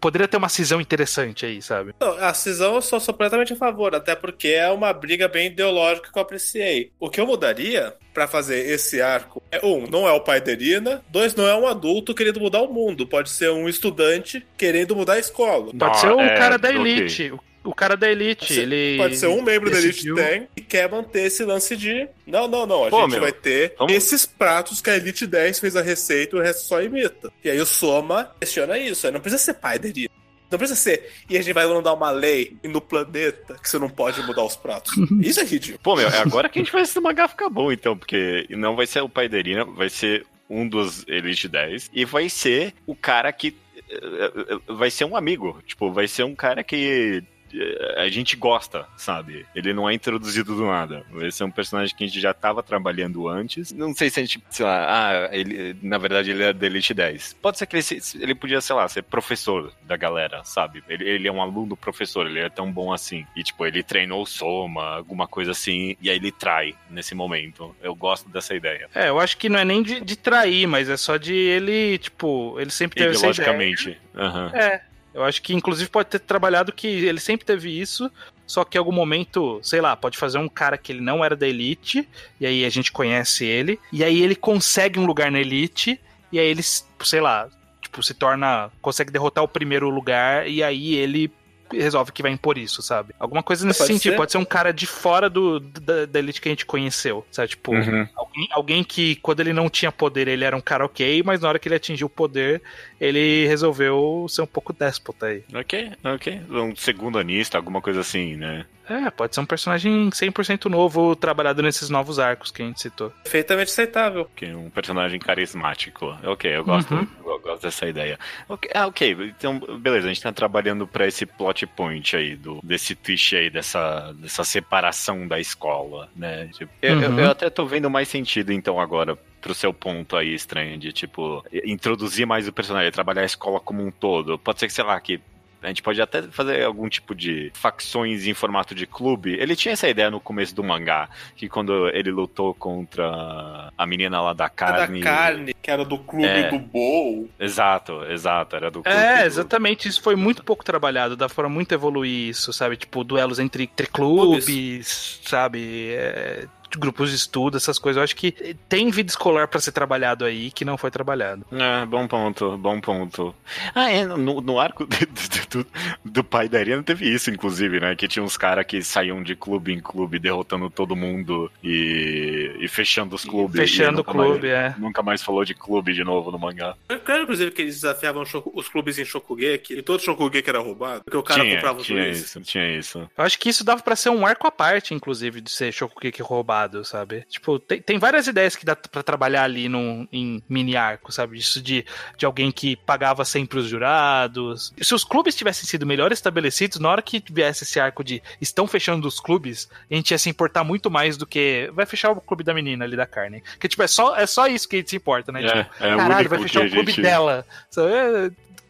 Poderia ter uma cisão interessante aí, sabe? Não, a cisão eu sou completamente a favor, até porque é uma briga bem ideológica que eu apreciei. O que eu mudaria para fazer esse arco é, um, não é o pai da Irina, dois, não é um adulto querendo mudar o mundo, pode ser um estudante querendo mudar a escola. Pode Ah, ser o é, cara da elite. O o cara da elite, Pode ser, ele. pode ser um membro da Elite decidiu- tem e quer manter esse lance de. Não, não, não. A Pô, gente meu, vai ter vamos- esses pratos que a Elite 10 fez a receita e o resto só imita. E aí o Soma questiona isso. Aí não precisa ser pai da Elite. Não precisa ser. E a gente vai mandar uma lei no planeta que você não pode mudar os pratos. Isso é ridículo. Pô, meu, é agora que a gente vai esse mangá ficar bom, então, porque não vai ser o pai da Irina, vai ser um dos Elite 10 e vai ser o cara que. eh, eh, Vai ser um amigo. Tipo, vai ser um cara que. A gente gosta, sabe? Ele não é introduzido do nada. Vai ser um personagem que a gente já tava trabalhando antes. Não sei se a gente, sei lá, ah, ele, na verdade ele é da Elite 10. Pode ser que ele, se- ele podia, sei lá, ser professor da galera, sabe? Ele, ele é um aluno professor, ele é tão bom assim. E, tipo, ele treinou o Soma, alguma coisa assim, e aí ele trai nesse momento. Eu gosto dessa ideia. É, eu acho que não é nem de, de trair, mas é só de ele, tipo, ele sempre teve essa ideia. Ideologicamente. Aham. É. Eu acho que inclusive pode ter trabalhado que ele sempre teve isso, só que em algum momento, sei lá, pode fazer um cara que ele não era da elite, e aí a gente conhece ele, e aí ele consegue um lugar na elite, e aí ele, sei lá, tipo, se torna. consegue derrotar o primeiro lugar, e aí ele resolve que vai impor isso, sabe? Alguma coisa nesse Pode sentido. ser. Pode ser um cara de fora do, da, da elite que a gente conheceu, sabe? Tipo, Uhum. alguém, alguém que, quando ele não tinha poder, ele era um cara ok, mas na hora que ele atingiu o poder, ele resolveu ser um pouco déspota aí. Ok, ok. Um segundo anista, alguma coisa assim, né? É, pode ser um personagem 100% novo, trabalhado nesses novos arcos que a gente citou. Perfeitamente aceitável. Que um personagem carismático. Ok, eu gosto, Uhum. eu gosto dessa ideia. Ok, ah, ok. Então, beleza, a gente tá trabalhando pra esse plot point aí, do, desse twist aí, dessa, dessa separação da escola, né? Tipo, eu, eu- Uhum. eu até tô vendo mais sentido, então, agora. Pro seu ponto aí, estranho, de tipo, introduzir mais o personagem, trabalhar a escola como um todo. Pode ser que, sei lá, que a gente pode até fazer algum tipo de facções em formato de clube. Ele tinha essa ideia no começo do mangá, que quando ele lutou contra a menina lá da A carne. da carne, que era do clube É. do Bowl. Exato, exato, era do clube É, do- exatamente. Isso foi muito pouco trabalhado. Dá pra muito evoluir isso, sabe? Tipo, duelos entre, entre clubes, sabe? É, grupos de estudo, essas coisas. Eu acho que tem vida escolar pra ser trabalhado aí que não foi trabalhado. É, bom ponto, bom ponto. Ah, é, no, no arco do, do- do pai da Irina teve isso, inclusive, né? Que tinha uns caras que saíam de clube em clube derrotando todo mundo e, e fechando os clubes. Fechando o nunca clube, mais, é. Nunca mais falou de clube de novo no mangá. Claro, inclusive, que eles desafiavam os clubes em Shokugeki, e todo Shokugeki era roubado, porque o cara tinha, comprava o tinha isso, tinha isso. Eu acho que isso dava pra ser um arco à parte, inclusive, de ser Shokugeki roubado, sabe? Tipo, tem, tem várias ideias que dá pra trabalhar ali num, em mini arco, sabe? Isso de, de alguém que pagava sempre os jurados. Se os clubes tivessem sido melhor estabelecidos, na hora que viesse esse arco de estão fechando os clubes, a gente ia se importar muito mais do que vai fechar o clube da menina ali da carne. Que, tipo, é só, é só isso que a gente se importa, né? Tipo, É, é o Caralho, vai fechar o clube gente- dela. Sabe?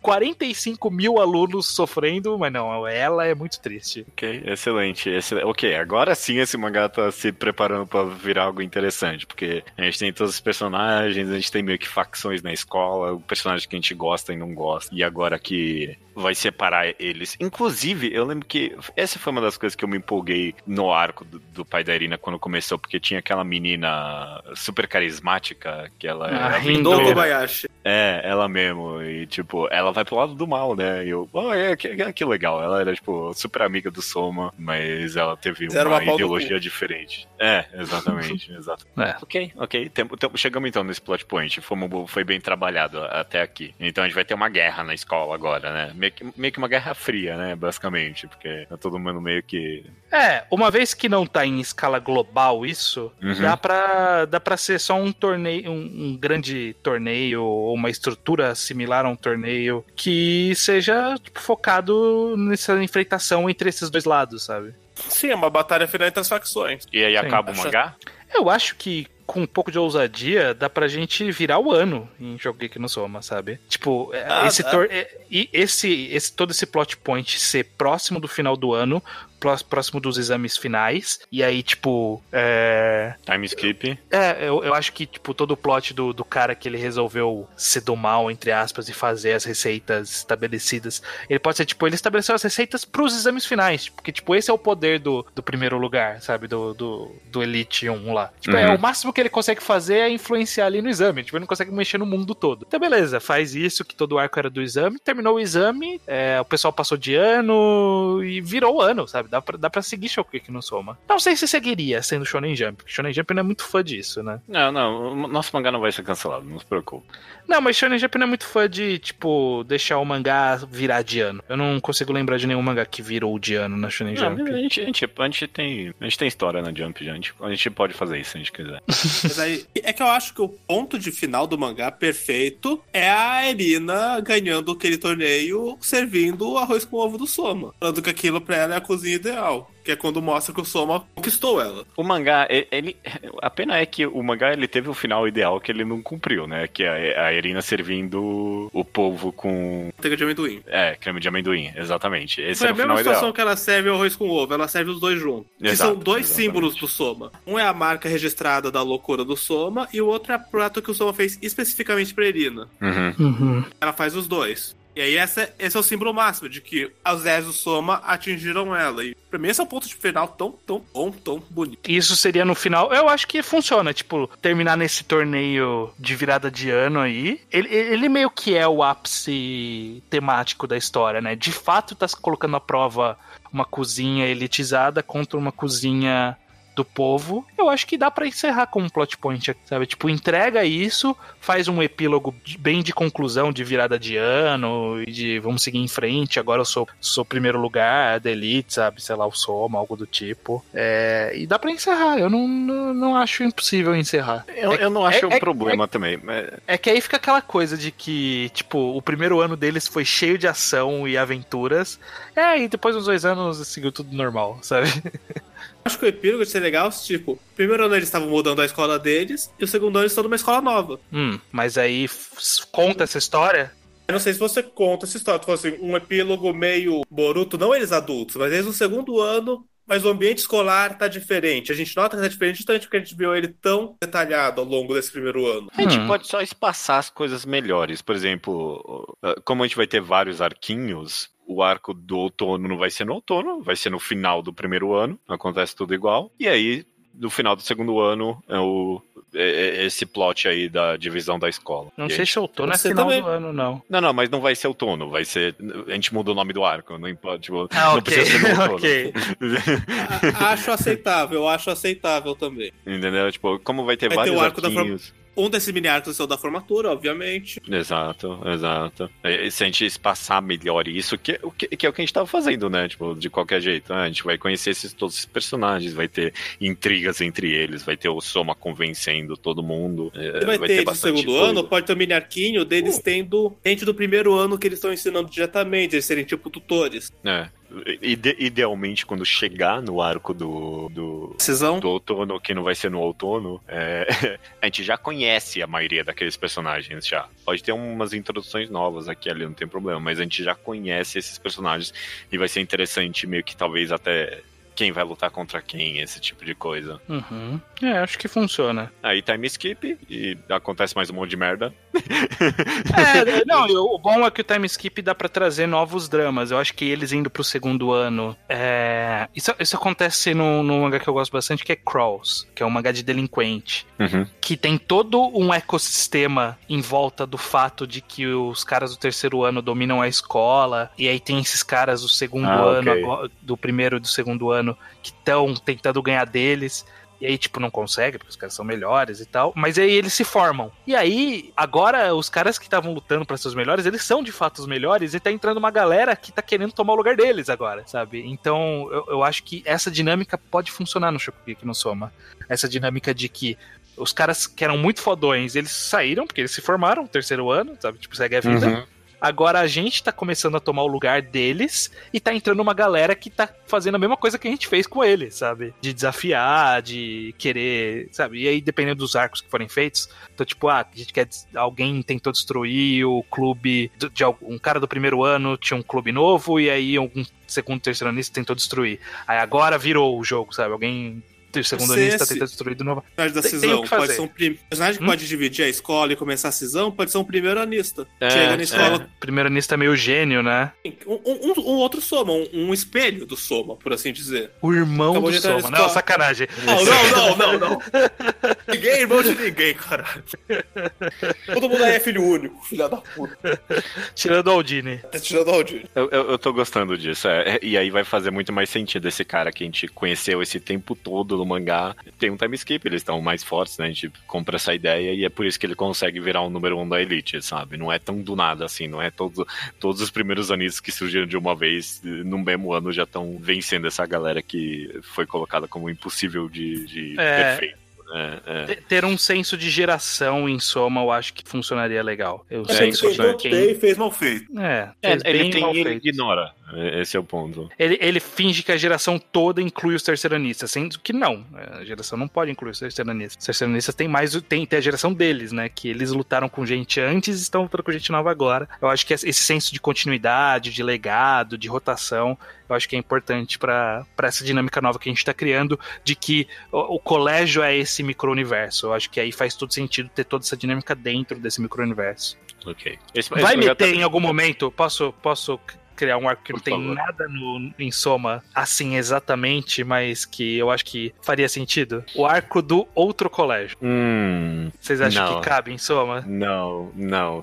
É, 45 mil alunos sofrendo, mas não, ela é muito triste. Ok, excelente, excelente. Ok, agora sim esse mangá tá se preparando pra virar algo interessante, porque a gente tem todos os personagens, a gente tem meio que facções na escola, o personagem que a gente gosta e não gosta, e agora que vai separar eles. Inclusive, eu lembro que essa foi uma das coisas que eu me empolguei no arco do, do pai da Irina quando começou, porque tinha aquela menina super carismática, que ela Ah, era Rindo. Kobayashi. É, ela mesmo. E, tipo, ela vai pro lado do mal, né? E eu, oh, é, que, que legal. Ela era, tipo, super amiga do Soma, mas ela teve uma uma ideologia diferente. É, exatamente, exato. É. Ok, ok. Tem- tem- chegamos então nesse plot point. Fomos, foi bem trabalhado até aqui. Então a gente vai ter uma guerra na escola agora, né? Meio que, meio que uma guerra fria, né? Basicamente, porque tá todo mundo meio que. É, uma vez que não tá em escala global isso, Uhum. dá, pra, dá pra ser só um torneio, um, um grande torneio, ou uma estrutura similar a um torneio, que seja tipo, focado nessa enfrentação entre esses dois lados, sabe? Sim, é uma batalha final entre as facções. E aí Sim, acaba o mangá? Eu acho que com um pouco de ousadia dá pra gente virar o ano em Shokugeki no Soma, sabe? Tipo, é, Ah, esse, tor- é, e esse, esse todo esse plot point ser próximo do final do ano próximo dos exames finais. E aí, tipo. É... Time skip. É, eu, eu acho que, tipo, todo o plot do, do cara que ele resolveu ser do mal, entre aspas, e fazer as receitas estabelecidas. Ele pode ser, tipo, ele estabeleceu as receitas pros exames finais. Porque, tipo, esse é o poder do, do primeiro lugar, sabe? Do, do, do Elite 1 lá. Tipo, é Uhum. o máximo que ele consegue fazer é influenciar ali no exame. Tipo, ele não consegue mexer no mundo todo. Então, beleza, faz isso, que todo o arco era do exame. Terminou o exame, é, o pessoal passou de ano e virou o ano, sabe? Dá pra, dá pra seguir Shokugeki no Soma. Não sei se seguiria sendo Shonen Jump. porque Shonen Jump não é muito fã disso, né? Não, não, o nosso mangá não vai ser cancelado, não se preocupe. Não, mas Shonen Jump não é muito fã de, tipo, deixar o mangá virar de ano. Eu não consigo lembrar de nenhum mangá que virou de ano na Shonen Não, Jump. a, gente, a, gente, a, gente tem, a gente tem história na Jump, já. A gente, a gente pode fazer isso se a gente quiser. Mas aí, é que eu acho que o ponto de final do mangá perfeito é a Erina ganhando aquele torneio servindo o arroz com ovo do Soma. Falando que aquilo pra ela é a cozinha ideal. Que é quando mostra que o Soma conquistou ela. O mangá, ele. A pena é que o mangá ele teve o final ideal que ele não cumpriu, né? Que é a Irina servindo o povo com. Manteiga de amendoim. É, creme de amendoim, exatamente. Esse Foi a era o mesma final situação ideal. que ela serve o arroz com ovo, ela serve os dois juntos. Que Exato, são dois exatamente. símbolos do Soma. Um é a marca registrada da loucura do Soma e o outro é a prato que o Soma fez especificamente pra Erina. Uhum. Uhum. Ela faz os dois. E aí essa, esse é o símbolo máximo de que as 10 do Soma atingiram ela. E pra mim esse é o ponto de final tão, tão bom, tão bonito. Isso seria no final. Eu acho que funciona, tipo, terminar nesse torneio de virada de ano aí. Ele, ele meio que é o ápice temático da história, né? De fato, tá se colocando à prova uma cozinha elitizada contra uma cozinha do povo. Eu acho que dá pra encerrar com um plot point, sabe? Tipo, entrega isso, faz um epílogo bem de conclusão, de virada de ano, e de vamos seguir em frente. Agora eu sou, sou primeiro lugar da elite, sabe? Sei lá, o Soma, algo do tipo. É, e dá pra encerrar. Eu não, não, não acho impossível encerrar. Eu, eu não acho é- um é- problema também. mas- É que aí fica aquela coisa de que, tipo, o primeiro ano deles foi cheio de ação e aventuras. É, e depois uns dois anos seguiu tudo normal, sabe? Acho que o epílogo ia ser legal se, tipo, primeiro ano eles estavam mudando a escola deles e o segundo ano eles estão numa escola nova. Hum, mas aí conta essa história. Eu não sei se você conta essa história, se fosse um epílogo meio Boruto, não eles adultos, mas eles no segundo ano, mas o ambiente escolar tá diferente. A gente nota que tá diferente justamente porque a gente viu ele tão detalhado ao longo desse primeiro ano. A gente Hum. pode só espaçar as coisas melhores. Por exemplo, como a gente vai ter vários arquinhos, o arco do outono não vai ser no outono, vai ser no final do primeiro ano, acontece tudo igual. E aí, no final do segundo ano, é o, é- é esse plot aí da divisão da escola. Não E sei aí- se na Você final também. do ano, não. Não, não, mas não vai ser outono, vai ser. A gente mudou o nome do arco, não importa. Tipo, Ah, não ok. precisa ser no outono. acho aceitável, acho aceitável também. Entendeu? Tipo, como vai ter Vai ter vários o arco da arquinhos. Um desses mini arcos é o da formatura, obviamente. Exato, exato. E se a gente espaçar melhor isso, que, que, que é o que a gente tava fazendo, né? Tipo, de qualquer jeito. né? A gente vai conhecer esses, todos esses personagens, vai ter intrigas entre eles, vai ter o Soma convencendo todo mundo. é, E vai, ter, de bastante segundo coisa. ano, pode ter um mini arquinho deles tendo gente do primeiro ano que eles estão ensinando diretamente, eles serem tipo tutores. É. Ide- idealmente, quando chegar no arco do, do, do outono, que não vai ser no outono, é, a gente já conhece a maioria daqueles personagens já. Pode ter umas introduções novas aqui ali, não tem problema, mas a gente já conhece esses personagens e vai ser interessante meio que talvez até quem vai lutar contra quem, esse tipo de coisa. Uhum. É, acho que funciona. Aí time skip e acontece mais um monte de merda. É, não, o bom é que o time skip dá pra trazer novos dramas. Eu acho que eles indo pro segundo ano. é, Isso, isso acontece num, num mangá que eu gosto bastante, que é Crawls, que é um mangá de delinquente. Uhum. Que tem todo um ecossistema em volta do fato de que os caras do terceiro ano dominam a escola. E aí tem esses caras do segundo Ah, ano, ok. agora- do primeiro e do segundo ano, que estão tentando ganhar deles. E aí, tipo, não consegue, porque os caras são melhores e tal. Mas aí eles se formam. E aí, agora, os caras que estavam lutando pra ser os melhores, eles são de fato os melhores. E tá entrando uma galera que tá querendo tomar o lugar deles agora, sabe? Então, eu, eu acho que essa dinâmica pode funcionar no Shokugeki no Soma. Essa dinâmica de que os caras que eram muito fodões, eles saíram, porque eles se formaram terceiro ano, sabe? Tipo, segue a vida. Uhum. Agora a gente tá começando a tomar o lugar deles e tá entrando uma galera que tá fazendo a mesma coisa que a gente fez com eles, sabe? De desafiar, de querer, sabe? E aí, dependendo dos arcos que forem feitos, então, tipo, ah, a gente quer. Alguém tentou destruir o clube de, de um cara do primeiro ano tinha um clube novo e aí algum segundo, terceiro anista tentou destruir. Aí agora virou o jogo, sabe? Alguém o segundo anista esse... tenta destruir de novo. Personagem da cisão pode ser um prim... personagem que hum? pode dividir a escola e começar a cisão, pode ser um primeiro anista. É, Chega na escola. É. Primeiro anista é meio gênio, né? Um, um, um outro soma, um, um, espelho do soma, por assim dizer. O irmão Acabou do soma. Não, sacanagem. Não, não, não, não, não. ninguém é irmão de ninguém, caralho. Todo mundo aí é filho único, filha da puta. Tirando o Aldini. Tá tirando o Aldini. Eu, eu, eu tô gostando disso. É, e aí vai fazer muito mais sentido esse cara que a gente conheceu esse tempo todo no mangá tem um time skip, eles estão mais fortes, né? A gente compra essa ideia e é por isso que ele consegue virar o número um da Elite, sabe? Não é tão do nada assim, não é todo, todos os primeiros anistas que surgiram de uma vez no mesmo ano já estão vencendo essa galera que foi colocada como impossível de, de é... perfeito. É, é. Ter um senso de geração em soma, eu acho que funcionaria legal. Eu é, senso que quem... fez mal feito. É, é ele tem, ele ignora. Esse é o ponto. Ele, ele finge que a geração toda inclui os terceiranistas, sendo que não. A geração não pode incluir os terceiranistas. Os terceiranistas têm mais tem, tem a geração deles, né? Que eles lutaram com gente antes e estão lutando com gente nova agora. Eu acho que esse senso de continuidade, de legado, de rotação, eu acho que é importante para essa dinâmica nova que a gente está criando, de que o, o colégio é esse micro-universo. Eu acho que aí faz todo sentido ter toda essa dinâmica dentro desse micro-universo. Ok. Esse, Vai esse meter tá... em algum momento? Posso, posso criar um arco que Por não tem favor. nada no, em soma assim exatamente, mas que eu acho que faria sentido. O arco do outro colégio. Hum, Vocês acham não. que cabe em soma? Não, não.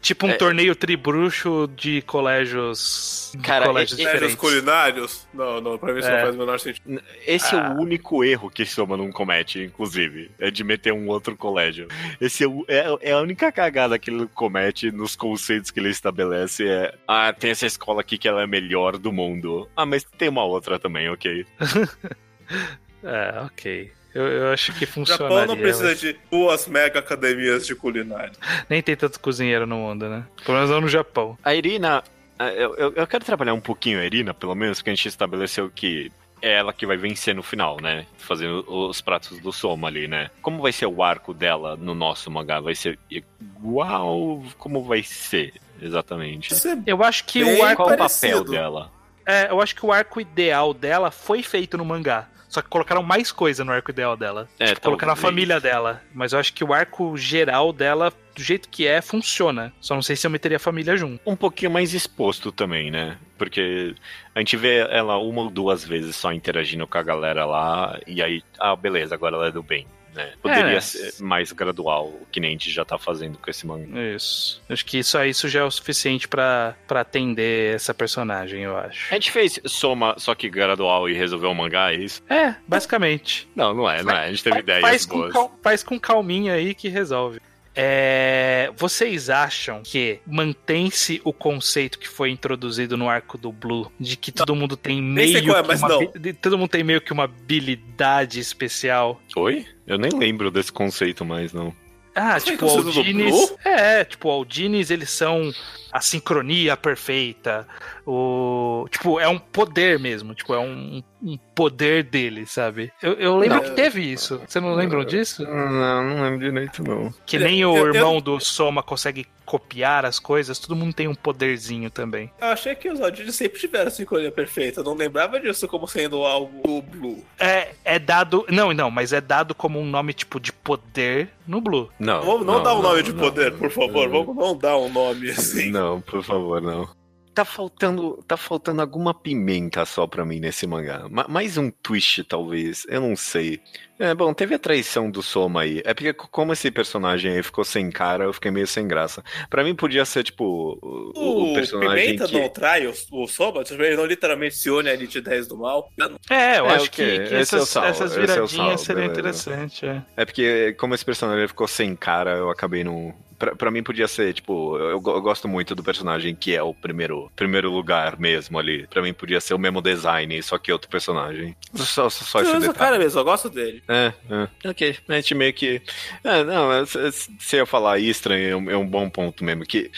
Tipo um é... torneio tribruxo de colégios. Cara, colégios é, diferentes. culinários? Não, não, pra mim isso é. não faz o menor sentido. Esse ah. é o único erro que Soma não comete, inclusive. É de meter um outro colégio. Esse é, é, é a única cagada que ele comete nos conceitos que ele estabelece. É, ah, tem essa escola aqui que ela é a melhor do mundo. Ah, mas tem uma outra também, ok? é, ok. Eu, eu, acho que funciona. Japão não precisa mas... de duas mega academias de culinária. Nem tem tanto cozinheiro no mundo, né? Pelo menos não no Japão. A Irina. Eu, eu, eu quero trabalhar um pouquinho a Irina, pelo menos, porque a gente estabeleceu que é ela que vai vencer no final, né? Fazendo os pratos do Soma ali, né? Como vai ser o arco dela no nosso mangá? Vai ser igual? Como vai ser? Exatamente. Eu acho que o arco. Qual o papel dela? É, eu acho que o arco ideal dela foi feito no mangá. Só que colocaram mais coisa no arco ideal dela. É, tipo, colocaram a família dela. Mas eu acho que o arco geral dela, do jeito que é, funciona. Só não sei se eu meteria a família junto. Um pouquinho mais exposto também, né? Porque a gente vê ela uma ou duas vezes só interagindo com a galera lá. E aí, ah, beleza, agora ela é do bem. Né? Poderia é, ser mais gradual, que nem a gente já tá fazendo com esse mangá. Isso. Acho que só isso já é o suficiente para atender essa personagem, eu acho. A gente fez soma, só que gradual e resolveu o mangá, é isso? É, basicamente. Não, não é, não é. A gente teve faz, ideias faz boas. Com, faz com calminha aí que resolve. É, vocês acham que mantém-se o conceito que foi introduzido no arco do Blue de que todo mundo tem meio é, que uma, todo mundo tem meio que uma habilidade especial? Oi? Eu nem lembro desse conceito mais não. Ah, Você tipo, o Aldines. É, tipo, o Aldines, eles são a sincronia perfeita. O. Tipo, é um poder mesmo. Tipo, é um, um poder dele, sabe? Eu, eu lembro não, que teve isso. Você não lembra disso? Não, não lembro direito, não. Que nem o eu, irmão eu... do Soma consegue copiar as coisas, todo mundo tem um poderzinho também. Eu achei que os Aldines sempre tiveram sincronia perfeita. Eu não lembrava disso como sendo algo Blue. É, é dado. Não, não, mas é dado como um nome tipo de poder no Blue. Não. Vamos não, não dar um nome de poder, por favor. Vamos não dar um nome assim. Não, por favor, não tá faltando, tá faltando alguma pimenta só pra mim nesse mangá. mais um twist, talvez. Eu não sei. É, bom, teve a traição do Soma aí. É porque como esse personagem aí ficou sem cara, eu fiquei meio sem graça. Pra mim podia ser, tipo, o, o, o personagem Pimenta que... não trai o, o Soma? Ele não literalmente se une a Elite 10 do mal? É, eu é, acho que, que essas, é essas viradinhas é seriam interessantes. É. é porque como esse personagem ficou sem cara, eu acabei não pra, pra mim podia ser, tipo, eu, eu, gosto muito do personagem que é o primeiro, primeiro lugar mesmo ali. Pra mim podia ser o mesmo design, só que outro personagem. Só, só, só esse detalhe. cara mesmo, eu gosto dele. É, é. Ok. A gente meio que. É, não, se eu falar Istra é um, é um bom ponto mesmo. Que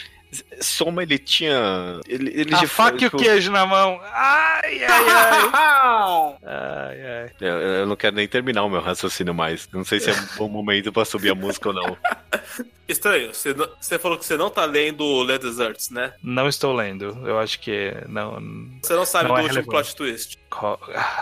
Soma, ele tinha. Ele, ele A faca e o queijo na mão. Ai, ai, ai. ai, ai. Eu, eu não quero nem terminar o meu raciocínio mais. Não sei se é um bom momento pra subir a música ou não. Estranho, você, não- você falou que você não tá lendo The Deserts, né? Não estou lendo. Eu acho que não. Você não sabe Não do é último relevante. plot twist.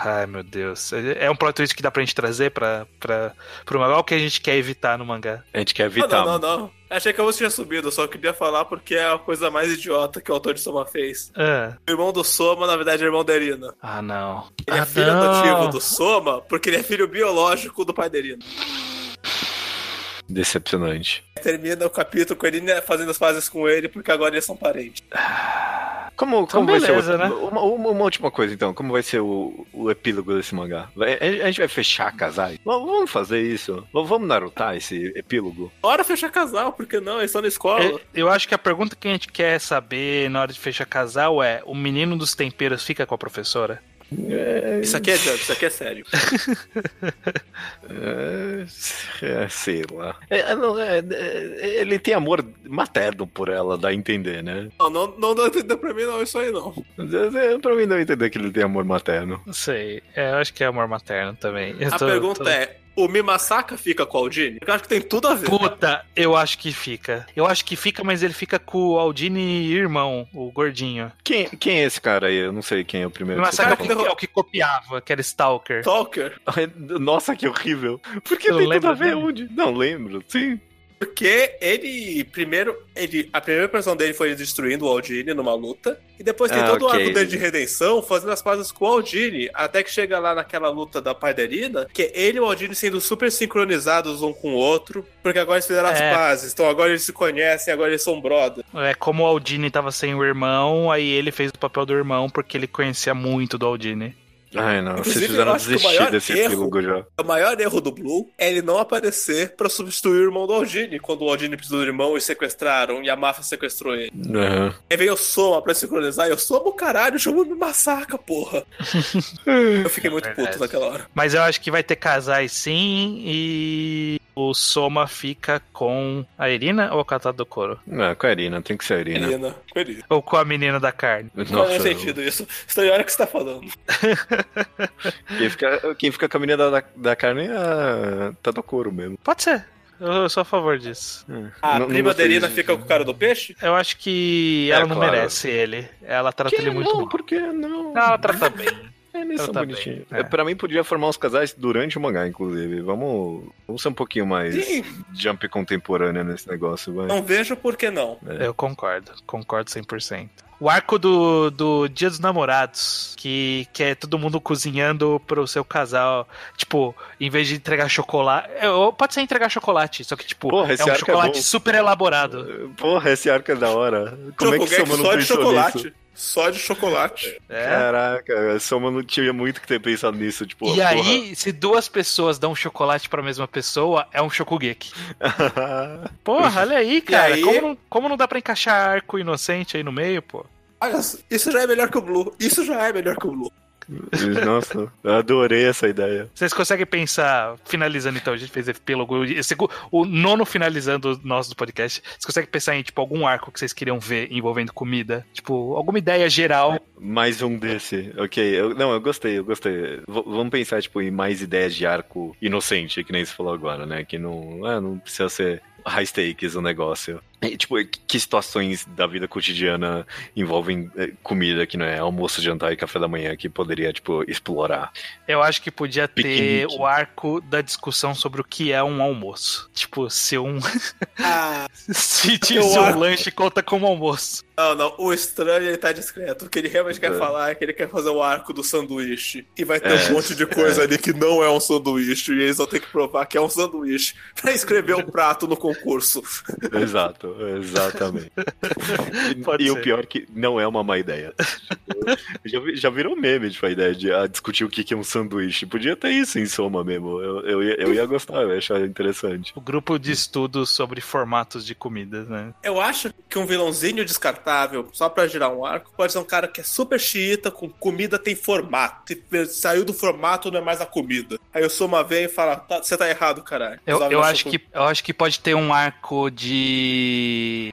Ai, meu Deus. É um plot twist que dá pra gente trazer pra, pra, pro mangá ou que a gente quer evitar no mangá? A gente quer Ah, evitar. não, não, não. Achei que eu tinha subido, só queria falar porque é a coisa mais idiota que o autor de Soma fez. Ah, O irmão do Soma, na verdade, é irmão da Erina. ah não. Ele ah, é filho não. adotivo do Soma porque ele é filho biológico do pai da Erina. Decepcionante. Termina o capítulo com a Erina fazendo as pazes com ele porque agora eles são parentes. Como, Então, como vai beleza, ser o, né? uma, uma- uma última coisa, então. Como vai ser o, o epílogo desse mangá? Vai- a, a gente vai fechar casais? Vamos fazer isso? Vamos narutar esse epílogo? Bora fechar casal, porque não? Eles estão na escola. Eu, eu acho que a pergunta que a gente quer saber na hora de fechar casal é: o menino dos temperos fica com a professora? Isso aqui é isso aqui é sério. É, é, sei lá. É, é, não, é, é, ele tem amor materno por ela, dá a entender, né? Não, não, não dá a entender pra mim, não, isso aí não. É, Pra mim não entender que ele tem amor materno. Não sei. É, eu acho que é amor materno também. Eu A tô- pergunta tô- é: o Mimasaka fica com a Aldine? Eu acho que tem tudo a ver. Puta, eu acho que fica. Eu acho que fica, mas ele fica com o Aldini irmão, o gordinho. Quem, quem é esse cara aí? Eu não sei quem é o primeiro. Mas que você sabe tá é o que, é o que copiava, que era Stalker. Stalker. Nossa, que horrível. Por que Eu tem tudo a ver dele. onde? Não lembro, sim. Porque ele, primeiro, ele, a primeira versão dele foi ele destruindo o Aldine numa luta, e depois tem Ah, todo o ok. arco dele de redenção, fazendo as pazes com o Aldine, até que chega lá naquela luta da Paiderina, que é ele e o Aldine sendo super sincronizados um com o outro, porque agora eles fizeram as É. pazes, então agora eles se conhecem, agora eles são brother. É como o Aldini tava sem o irmão, aí ele fez o papel do irmão porque ele conhecia muito do Aldini. Ai, não. Inclusive, Vocês fizeram eu acho que o desistir maior desse erro- epílogo já. O maior erro do Blue é ele não aparecer pra substituir o irmão do Aldine, quando o Aldine precisou do irmão e sequestraram, e a máfia sequestrou ele. Aham. Aí veio o Soma pra sincronizar, e eu Soma o caralho, chama me massacra, porra. eu fiquei muito verdade. puto naquela hora. Mas eu acho que vai ter casais sim, e o Soma fica com a Irina ou com a Tadokoro? Não, com a Irina, tem que ser a Irina. Menina, feliz. Ou com a menina da carne? Não Nossa, faz sentido isso. Estranho a hora que você tá falando. quem fica, quem fica com a menina da, da carne é a Tadokoro mesmo. Pode ser. Eu sou a favor disso. A Não- não prima disso. fica com o cara do peixe? Eu acho que É, ela não claro. merece ele. Ela trata Que ele muito não, mal. por que não? Não, ela trata bem. Eles ela são tá bonitinhos. bem, é. Pra mim, podia formar uns casais durante o mangá, inclusive. Vamos, vamos ser um pouquinho mais Sim. jump contemporânea nesse negócio, vai. Não vejo por que não. É. Eu concordo, concordo 100%. O arco do, do Dia dos Namorados, que, que é todo mundo cozinhando pro seu casal. Tipo, em vez de entregar chocolate. é, Pode ser entregar chocolate, só que, tipo, Porra, esse é um é chocolate bom. super elaborado. Porra, esse arco é da hora. Como é que não só de chocolate. nisso? Só de chocolate. É. Caraca, a Soma não tinha muito que ter pensado nisso. Tipo, E aí, se duas pessoas dão chocolate pra mesma pessoa, é um Shokugeki. porra. Porra, olha aí, cara. aí? Como, não, como não dá pra encaixar arco inocente aí no meio, pô? Olha, isso já é melhor que o Blue. Isso já é melhor que o Blue. Nossa, eu adorei essa ideia. Vocês conseguem pensar, finalizando então, a gente fez epílogo, esse- o nono finalizando nós do podcast, vocês conseguem pensar em, tipo, algum arco que vocês queriam ver envolvendo comida? Tipo, alguma ideia geral? Mais um desse, ok. Eu- não, eu gostei, eu gostei. V- vamos pensar, tipo, em mais ideias de arco inocente, que nem você falou agora, né? Que não, ah, não precisa ser high stakes o negócio. E, tipo, que situações da vida cotidiana envolvem eh, comida que não é almoço, jantar e café da manhã que poderia, tipo, explorar. Eu acho que podia ter Piquenique. o arco da discussão sobre o que é um almoço. Tipo, se um. Ah, se um arco. lanche conta como almoço. não, não. O estranho ele tá discreto. O que ele realmente quer É. falar é que ele quer fazer o arco do sanduíche. E vai ter É, um monte de coisa ali que não é um sanduíche. E eles vão ter que provar que é um sanduíche pra escrever o prato no concurso. Exato, exatamente. E, Pode e o ser. pior é que não é uma má ideia. Já, já virou meme, tipo, a ideia de ah, discutir o que que é um sanduíche. Podia ter isso em soma mesmo. Eu, eu, ia, eu ia gostar, eu ia achar interessante. O grupo de estudos sobre formatos de comidas, né? Eu acho que um vilãozinho descartável, só pra girar um arco, pode ser um cara que é super xiita, com comida tem formato. E saiu do formato, não é mais a comida. Aí o Soma vem e fala: "Tá, você tá errado, caralho. Eu, eu, acho que, eu acho que pode ter um arco de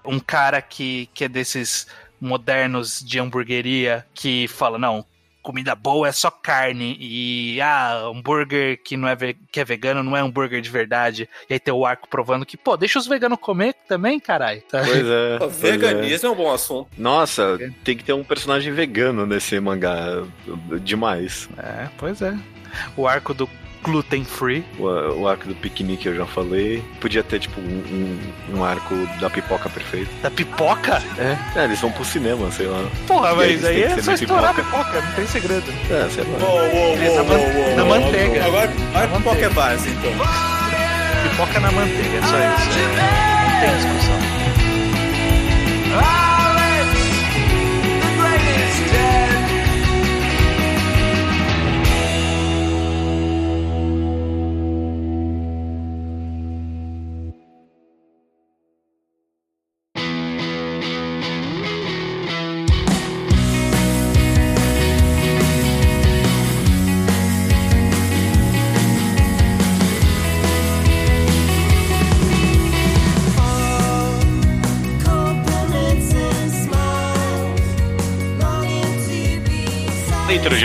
um cara que, que é desses modernos de hamburgueria que fala, não, comida boa é só carne e ah, hambúrguer que não é que é vegano não é hambúrguer de verdade. E aí tem o arco provando que, pô, deixa os veganos comer também, caralho. Tá? Pois é. O veganismo é. é. um bom assunto. Nossa, é. tem que ter um personagem vegano nesse mangá demais. É, pois é. O arco do gluten free. O, o, arco do piquenique eu já falei. Podia ter, tipo, um, um, um arco da pipoca perfeito. Da pipoca? É. é, eles vão pro cinema, sei lá. Porra, mas aí, é só estourar pipoca. a pipoca, não tem segredo. É, sei lá. Uou, uou, uou, na, manteiga. Agora, a pipoca é base, então. Pipoca na manteiga, é só isso. Não tem discussão. Ah!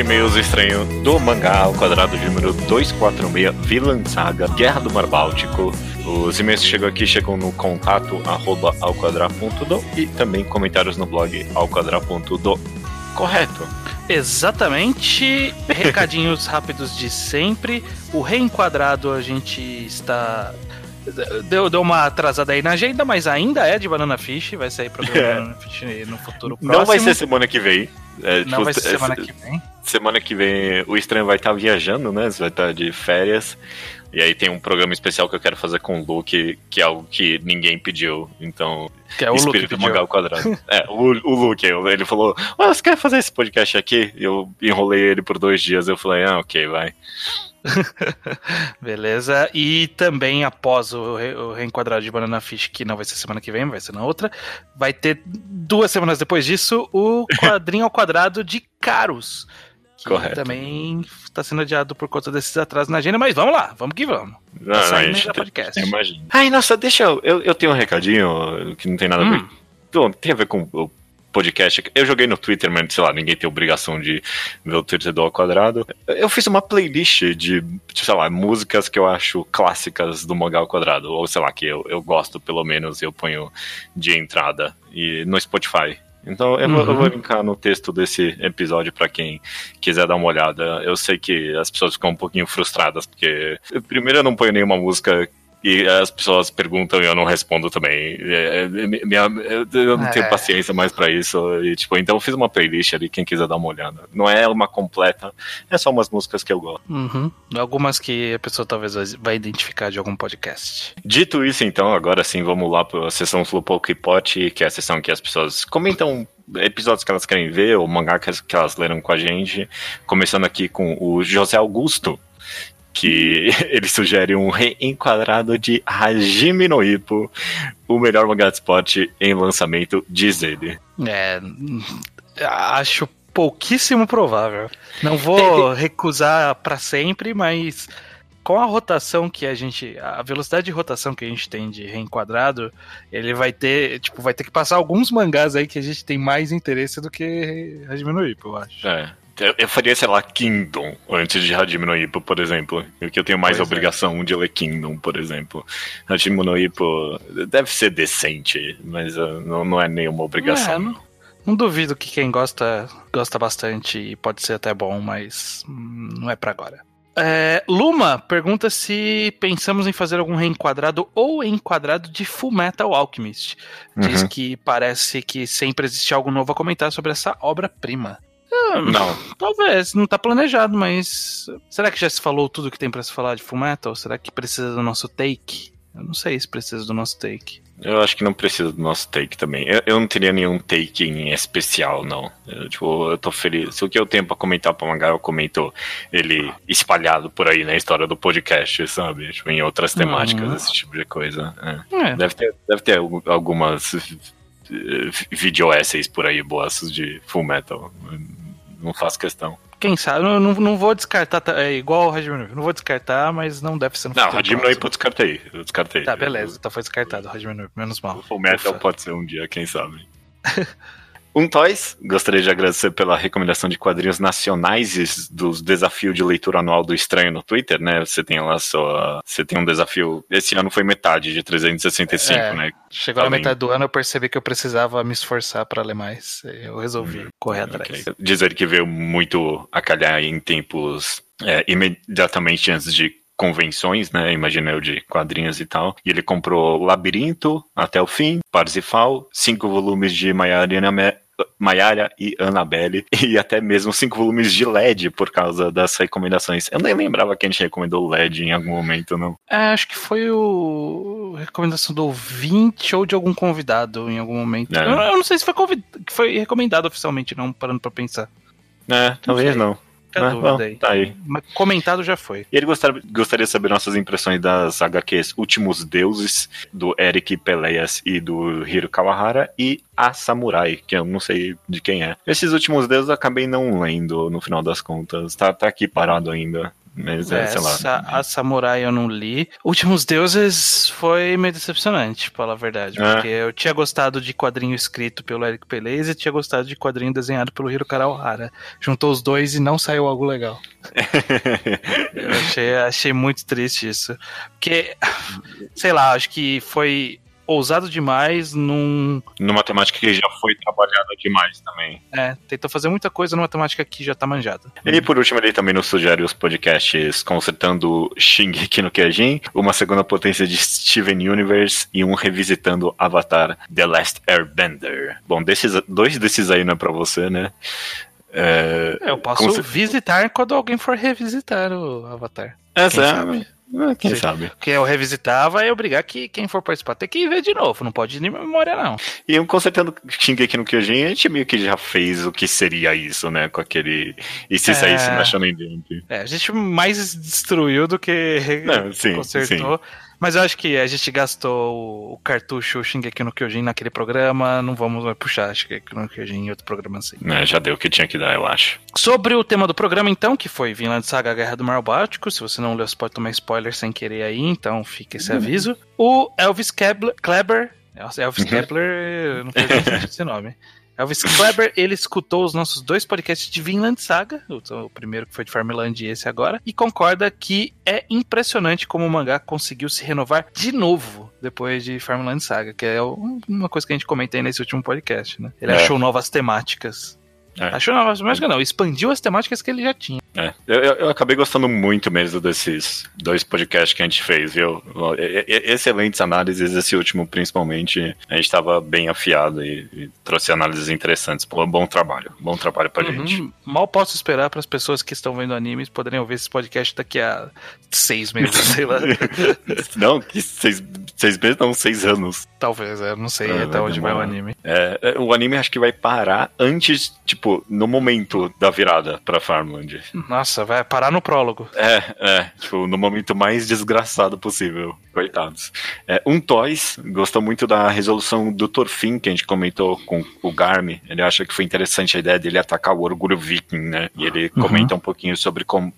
E-mails estranho do mangá ao quadrado de número 246, Villain Saga, Guerra do Mar Báltico. Os e-mails que chegam aqui chegam no contato arroba alquadra.do e também comentários no blog alquadra.do. Correto. Exatamente. Recadinhos rápidos de sempre. O reenquadrado a gente está Deu, deu uma atrasada aí na agenda, mas ainda é de Banana Fish. Vai sair programa é. Banana Fish no futuro próximo. Não vai ser semana que vem. É, não tipo, vai ser semana que vem. Semana que vem o estranho vai estar viajando, né? Você vai estar de férias. E aí tem um programa especial que eu quero fazer com o Luke, que é algo que ninguém pediu. Então, que é o Espírito Luke ao quadrado. é, o, o Luke, ele falou: ah, você quer fazer esse podcast aqui? Eu enrolei ele por dois dias. Eu falei: ah, ok, vai. Beleza. E também após o, re, o reenquadrado de Banana Fish, que não vai ser semana que vem, vai ser na outra, vai ter duas semanas depois disso o quadrinho ao quadrado de Caros. Que Correto. também está sendo adiado por conta desses atrasos na agenda, mas vamos lá, vamos que vamos. Não, tá não, gente, podcast. Imagina. Ai, nossa, deixa eu, eu. Eu tenho um recadinho que não tem nada hum. a ver. Hum. Tem a ver com o podcast. Eu joguei no Twitter, mas sei lá, ninguém tem obrigação de ver o Twitter do ao quadrado. Eu fiz uma playlist de, sei lá, músicas que eu acho clássicas do Mangá ao quadrado, ou sei lá, que eu, eu gosto pelo menos, eu ponho de entrada e no Spotify. Então eu, uhum. vou, eu, vou, uhum. linkar no texto desse episódio para quem quiser dar uma olhada. Eu sei que as pessoas ficam um pouquinho frustradas, porque primeiro eu não ponho nenhuma música e as pessoas perguntam e eu não respondo também. É, é, minha, eu não tenho é. paciência mais para isso. E, tipo, então eu fiz uma playlist ali, quem quiser dar uma olhada. Não é uma completa, é só umas músicas que eu gosto. Uhum. Algumas que a pessoa talvez vai identificar de algum podcast. Dito isso, então, agora sim, vamos lá para a sessão Slowpoke Pot, que é a sessão que as pessoas comentam episódios que elas querem ver, ou mangá que elas leram com a gente. Começando aqui com o José Augusto, que ele sugere um reenquadrado de Hajime no Ippo, o melhor mangá de esporte em lançamento, diz ele. É, acho pouquíssimo provável. Não vou recusar para sempre, mas com a rotação que a gente, a velocidade de rotação que a gente tem de reenquadrado, ele vai ter, tipo, vai ter que passar alguns mangás aí que a gente tem mais interesse do que Hajime no Ippo, eu acho. É. Eu faria, sei lá, Kingdom antes de Hajime no Ippo, por exemplo. Porque eu tenho mais pois é. obrigação é. de ler Kingdom, por exemplo. Hajime no Ippo deve ser decente, mas uh, não, não é nenhuma obrigação. É, não, não, duvido que quem gosta, gosta bastante e pode ser até bom, mas não é para agora. É, Luma pergunta se pensamos em fazer algum reenquadrado ou enquadrado de Full Metal Alchemist. Diz uhum. que parece que sempre existe algo novo a comentar sobre essa obra-prima. Não. Talvez, não tá planejado, mas. Será que já se falou tudo que tem para se falar de Fullmetal? Será que precisa do nosso take? Eu não sei se precisa do nosso take. Eu acho que não precisa do nosso take também. Eu, eu não teria nenhum take em especial, não. Eu, tipo, eu tô feliz. Se o que eu tenho pra comentar pra mangá, eu comento ele espalhado por aí na história do podcast, sabe? Tipo, em outras temáticas, uhum. esse tipo de coisa. É. É. Deve, ter, deve ter algumas video essays por aí, boas de Full Metal não faço questão. quem sabe, não, não, não vou descartar, é igual o no Não vou descartar, mas não deve ser no Não, Hajime no eu descartei, eu descartei. Tá, beleza, então foi descartado o Hajime no menos mal. O Full Metal Ufa. pode ser um dia, quem sabe. Um Toys, gostaria de agradecer pela recomendação de quadrinhos nacionais dos desafios de leitura anual do Estranho no Twitter, né? Você tem lá só. Você tem um desafio. Esse ano foi metade de 365, é, né? Chegou Além... na metade do ano, eu percebi que eu precisava me esforçar para ler mais. Eu resolvi hum, correr atrás. Okay. Dizer que veio muito a calhar em tempos é, imediatamente antes de convenções, né? Imagina eu de quadrinhos e tal. E ele comprou Labirinto até o fim, Parsifal, cinco volumes de Maiarina Maiara e Annabelle, e até mesmo cinco volumes de LED por causa das recomendações. Eu nem lembrava que a gente recomendou LED em algum momento, não. É, acho que foi o recomendação do ouvinte ou de algum convidado em algum momento. É. Eu, eu, não sei se foi, convid... foi recomendado oficialmente, não, parando pra pensar. É, talvez não. Fica a dúvida bom, aí. Tá aí. Mas comentado já foi. E ele gostaria, gostaria de saber nossas impressões das HQs Últimos Deuses, do Eric Peleias e do Hiro Kawahara, e A Samurai, que eu não sei de quem é. Esses Últimos Deuses eu acabei não lendo no final das contas. Tá, tá aqui parado ainda. Mas é, sei lá. A Samurai eu não li. Últimos Deuses foi meio decepcionante, pra falar a verdade. É. Porque eu tinha gostado de quadrinho escrito pelo Eric Pelez e tinha gostado de quadrinho desenhado pelo Hiro Karawahara. Juntou os dois e não saiu algo legal. eu achei, achei muito triste isso. Porque, sei lá, acho que foi ousado demais num. Numa temática que já foi trabalhada demais também. É, tentou fazer muita coisa numa temática que já tá manjada. E por último, ele também nos sugere os podcasts consertando Shingeki no Kyojin, uma segunda potência de Steven Universe e um revisitando Avatar The Last Airbender. Bom, desses, dois desses aí não é pra você, né? É, eu posso visitar quando alguém for revisitar o Avatar. É? Ah, quem Sim. sabe? Porque eu revisitar vai obrigar que quem for participar tem que ver de novo, não pode ir de memória, não. E eu consertando Shingeki no Kyojin, a gente meio que já fez o que seria isso, né? Com aquele. E se é... saísse na Shonen Jump. É, a gente mais destruiu do que não, sim, consertou. Sim. Mas eu acho que a gente gastou o cartucho Shingeki no Kyojin naquele programa, não vamos mais puxar Shingeki no Kyojin em outro programa assim. É, já deu o que tinha que dar, eu acho. Sobre o tema do programa, então, que foi Vinland Saga Guerra do Mar Báltico, se você não leu, você pode tomar spoiler sem querer aí, então fica esse aviso. O Elvis Kebler, Kleber, Elvis Kepler, não sei esse nome. Elvis Kleber, ele escutou os nossos dois podcasts de Vinland Saga, o, primeiro que foi de Farmland e esse agora, e concorda que é impressionante como o mangá conseguiu se renovar de novo depois de Farmland Saga, que é uma coisa que a gente comentei nesse último podcast, né? Ele é. achou novas temáticas. É. Achou novas temáticas, não, expandiu as temáticas que ele já tinha. É, eu, eu, acabei gostando muito mesmo desses dois podcasts que a gente fez, viu? Excelentes análises, esse último principalmente. A gente estava bem afiado e, e, trouxe análises interessantes. Pô, bom trabalho, bom trabalho pra uhum. gente. Mal posso esperar para as pessoas que estão vendo animes poderem ouvir esse podcast daqui a seis meses, sei lá. não, que seis, seis meses não, seis anos. Talvez, é, não sei é, até onde vai o anime. É, é, o anime acho que vai parar antes, tipo, no momento da virada pra Farmland. Nossa, vai parar no prólogo. É, é. Tipo, no momento mais desgraçado possível. Coitados. É, um Toys gostou muito da resolução do Torfin, que a gente comentou com o Garmi. Ele acha que foi interessante a ideia dele atacar o orgulho viking, né? E ele uhum. comenta um pouquinho sobre como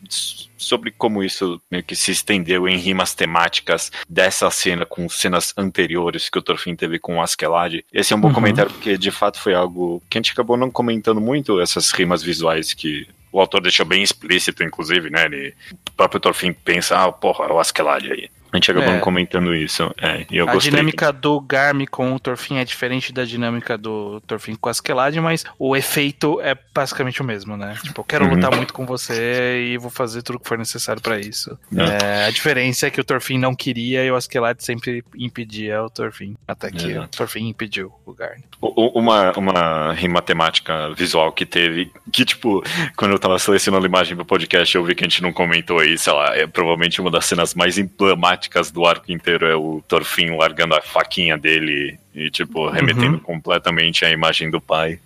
sobre como isso meio que se estendeu em rimas temáticas dessa cena com cenas anteriores que o Torfin teve com o Askeladd. Esse é um bom uhum. comentário porque de fato foi algo que a gente acabou não comentando muito, essas rimas visuais que o autor deixou bem explícito, inclusive, né? Ele, o próprio Thorfinn pensa, ah, porra, é o Askeladd aí. A gente acabou é. comentando isso. É, e eu a gostei. dinâmica do Garm com o Torfin é diferente da dinâmica do Torfin com a Askeladd, mas o efeito é basicamente o mesmo, né? Tipo, eu quero uhum. lutar muito com você e vou fazer tudo que for necessário para isso. É. a diferença é que o Torfin não queria e o Askeladd sempre impedia o Torfin. Até que o Torfin impediu o Garm. Uma, uma rima temática visual que teve, que tipo, quando eu tava selecionando a imagem pro podcast, eu vi que a gente não comentou aí, sei lá, é provavelmente uma das cenas mais emblemáticas do arco inteiro é o Torfin largando a faquinha dele e, tipo, remetendo uhum. completamente à imagem do pai.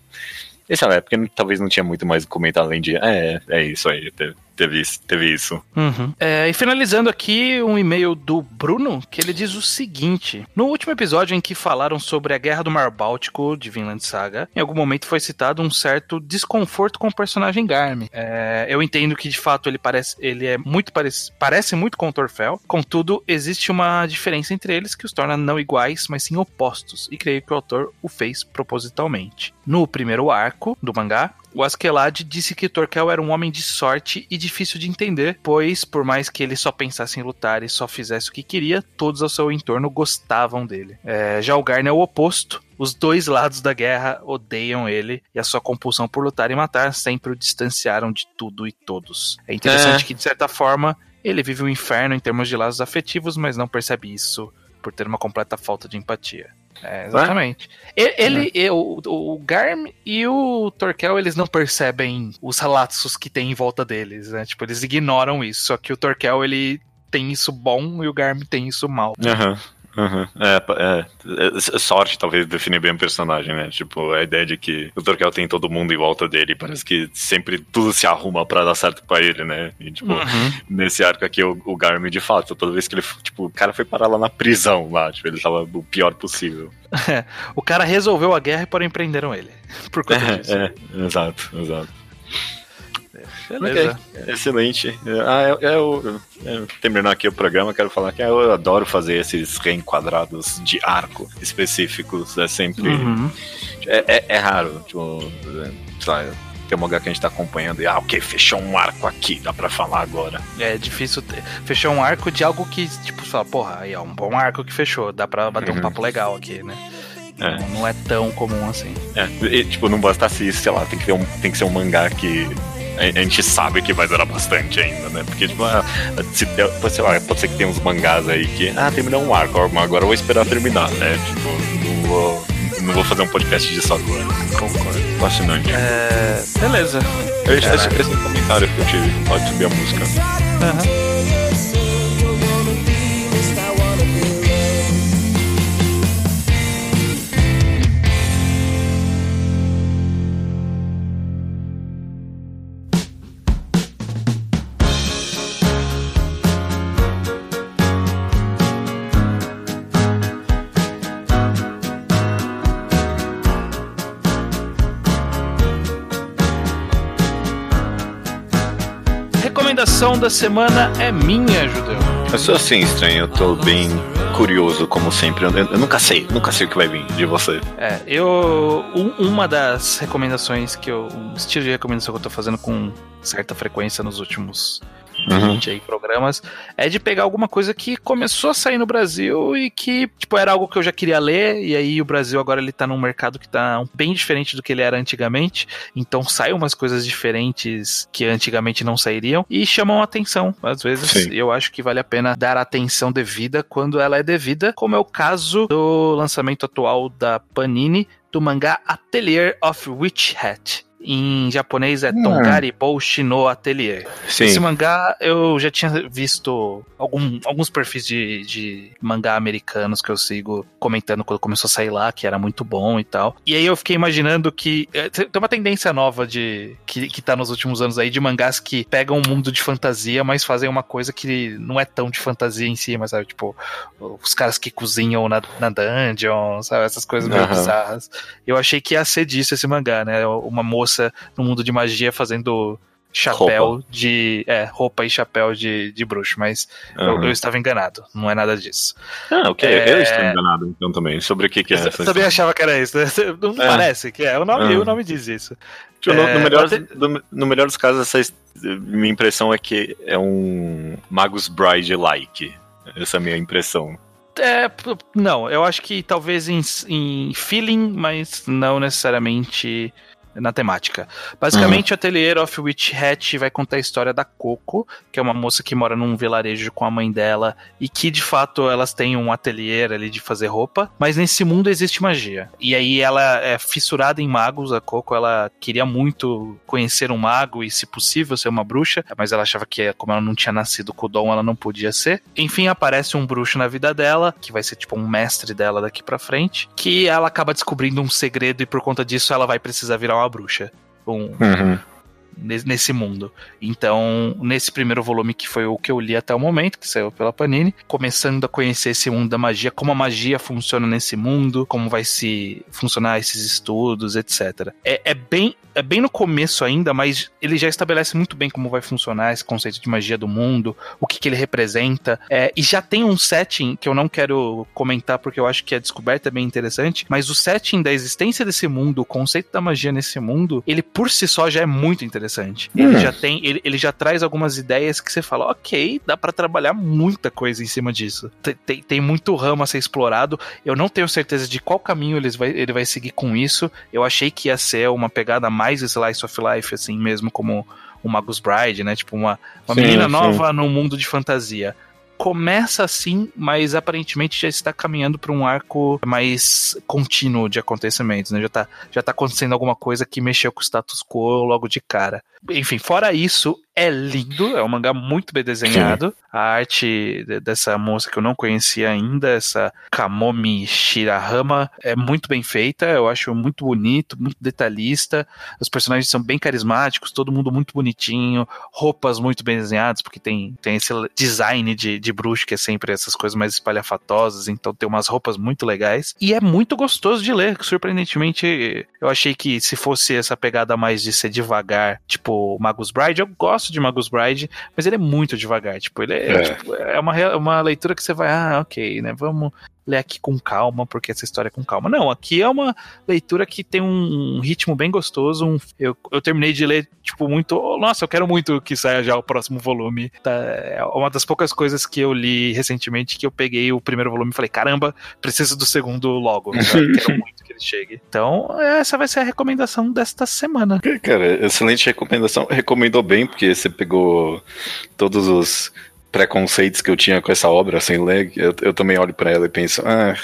Essa época talvez não tinha muito mais o comentar além de, é, é isso aí, teve isso. Teve isso. Uhum. É, e finalizando aqui, um e-mail do Bruno, que ele diz o seguinte: No último episódio em que falaram sobre a Guerra do Mar Báltico de Vinland Saga, em algum momento foi citado um certo desconforto com o personagem Garm. É, eu entendo que de fato ele parece, ele é muito parece, parece muito com o Torfel, contudo, existe uma diferença entre eles que os torna não iguais, mas sim opostos, e creio que o autor o fez propositalmente. No primeiro arco do mangá, o Askeladd disse que Torkel era um homem de sorte e difícil de entender, pois, por mais que ele só pensasse em lutar e só fizesse o que queria, todos ao seu entorno gostavam dele. É, já o Garn é o oposto. Os dois lados da guerra odeiam ele e a sua compulsão por lutar e matar sempre o distanciaram de tudo e todos. É interessante É. que, de certa forma, ele vive um inferno em termos de laços afetivos, mas não percebe isso por ter uma completa falta de empatia. É, exatamente. E- Ele, e- o, o Garm e o Torkel, eles não percebem os laços que tem em volta deles, né? Tipo, eles ignoram isso. Só que o Torkel, ele tem isso bom e o Garm tem isso mal. Aham. Aham. É, é, é, sorte talvez definir bem o personagem, né? Tipo, a ideia de que o Torkel tem todo mundo em volta dele, parece que sempre tudo se arruma pra dar certo pra ele, né? E, tipo, Uhum. nesse arco aqui, o, o Garmin, de fato, toda vez que ele, tipo, o cara foi parar lá na prisão, lá, tipo, ele tava o pior possível. O cara resolveu a guerra e porém prenderam ele. Por conta disso. É, é, exato, Beleza. Excelente. Ah, eu, eu- eu- terminando aqui o programa, quero falar que eu adoro fazer esses reenquadrados de arco específicos. É sempre. Uhum. É, é- é raro, tipo, é, sei lá, tem uma lugar que a gente tá acompanhando e, ah, ok, fechou um arco aqui, dá pra falar agora. É difícil ter- fechar um arco de algo que, tipo, fala, porra, aí é um bom arco que fechou, dá pra bater um Uhum. papo legal aqui, né? É. Não, não é tão comum assim. É, e, tipo, não bastasse isso, sei lá, tem que, ter um, tem que ser um mangá que a, gente sabe que vai durar bastante ainda, né? Porque, tipo, ah, se, sei lá, pode ser que tenha uns mangás aí que, ah, terminou um arco, agora eu vou esperar terminar, né? Tipo, não vou, não vou fazer um podcast disso agora. Concordo. Fascinante. É. Beleza. Esse, esse, esse comentário que eu tive, pode subir a música. Aham. Recomendação da semana é minha, Judeu. Eu sou assim estranho, eu tô bem curioso, como sempre. Eu, eu nunca sei, nunca sei o que vai vir de você. É, eu. um- uma das recomendações que eu. Um estilo de recomendação que eu tô fazendo com certa frequência nos últimos Uhum. 20 aí programas é de pegar alguma coisa que começou a sair no Brasil e que, tipo, era algo que eu já queria ler, e aí o Brasil agora ele tá num mercado que tá bem diferente do que ele era antigamente, então saem umas coisas diferentes que antigamente não sairiam e chamam atenção. Às vezes Sim. eu acho que vale a pena dar atenção devida quando ela é devida, como é o caso do lançamento atual da Panini do mangá Atelier of Witch Hat. Em japonês é Tongari Boushi no Atelier. Sim. Esse mangá eu já tinha visto algum- alguns perfis de, de mangá americanos que eu sigo comentando quando começou a sair lá, que era muito bom e tal. E aí eu fiquei imaginando que. é, Tem uma tendência nova de. Que, que tá nos últimos anos aí de mangás que pegam um mundo de fantasia, mas fazem uma coisa que não é tão de fantasia em si, mas sabe, tipo, os caras que cozinham na, na dungeon, sabe? Essas coisas meio Aham. bizarras. Eu achei que ia ser disso esse mangá, né? Uma moça no mundo de magia fazendo chapéu Roupa. de. É, roupa e chapéu de, de bruxo, mas eu, Uhum. eu estava enganado, não é nada disso. Ah, ok. É. Eu estou enganado então também. Sobre o que, que é Eu essa também achava que era isso, né? Não É. parece que é. O nome, Ah. o nome diz isso. Tipo, no, É, no melhor, até- do- no melhor dos casos, essa, minha impressão é que é um Magus Bride-like. Essa é a minha impressão. É, não, eu acho que talvez em, em feeling, mas não necessariamente na temática. Basicamente, o Atelier of Witch Hat vai contar a história da Coco, que é uma moça que mora num vilarejo com a mãe dela e que de fato elas têm um ateliê ali de fazer roupa, mas nesse mundo existe magia. E aí ela é fissurada em magos, a Coco, ela queria muito conhecer um mago e, se possível, ser uma bruxa, mas ela achava que, como ela não tinha nascido com o dom, ela não podia ser. Enfim, aparece um bruxo na vida dela, que vai ser tipo um mestre dela daqui pra frente, que ela acaba descobrindo um segredo e por conta disso ela vai precisar virar uma bruxa. Um, Uhum. Nesse mundo. Então, nesse primeiro volume, que foi o que eu li até o momento, que saiu pela Panini, começando a conhecer esse mundo da magia, como a magia funciona nesse mundo, como vai se funcionar esses estudos, etc. É, é bem é bem no começo ainda, mas ele já estabelece muito bem como vai funcionar esse conceito de magia do mundo, o que, que ele representa. É, e já tem um setting que eu não quero comentar porque eu acho que a descoberta é bem interessante, mas o setting da existência desse mundo, o conceito da magia nesse mundo, ele por si só já é muito interessante. Ele hum. já tem, ele, ele já traz algumas ideias que você fala, ok, dá para trabalhar muita coisa em cima disso. Tem, tem, tem, muito ramo a ser explorado. Eu não tenho certeza de qual caminho ele vai, ele vai seguir com isso. Eu achei que ia ser uma pegada mais slice of life, assim mesmo, como o Magus Bride, né? Tipo, uma, uma sim, menina nova sim. num mundo de fantasia começa assim, mas aparentemente já está caminhando para um arco mais contínuo de acontecimentos, né? Já está já tá acontecendo alguma coisa que mexeu com o status quo logo de cara. Enfim, fora isso, é lindo, é um mangá muito bem desenhado. Sim. A arte dessa moça que eu não conhecia ainda, essa Kamomi Shirahama, é muito bem feita, eu acho muito bonito, muito detalhista. Os personagens são bem carismáticos, todo mundo muito bonitinho, roupas muito bem desenhadas, porque tem, tem esse design de, de bruxo que é sempre essas coisas mais espalhafatosas, então tem umas roupas muito legais. E é muito gostoso de ler, surpreendentemente eu achei que se fosse essa pegada mais de ser devagar, tipo Magus Bride, eu gosto gosto de Magus Bride, mas ele é muito devagar. Tipo, ele é, é. Tipo, é uma, uma leitura que você vai, ah, ok, né? Vamos ler aqui com calma, porque essa história é com calma. Não, aqui é uma leitura que tem um ritmo bem gostoso. Um, eu, eu terminei de ler, tipo, muito. Oh, nossa, eu quero muito que saia já o próximo volume. Tá, é uma das poucas coisas que eu li recentemente que eu peguei o primeiro volume e falei: caramba, preciso do segundo logo. quero muito que ele chegue. Então, essa vai ser a recomendação desta semana. Cara, excelente recomendação. Recomendou bem, porque você pegou todos os preconceitos que eu tinha com essa obra, sem ler, eu, eu também olho para ela e penso, ah,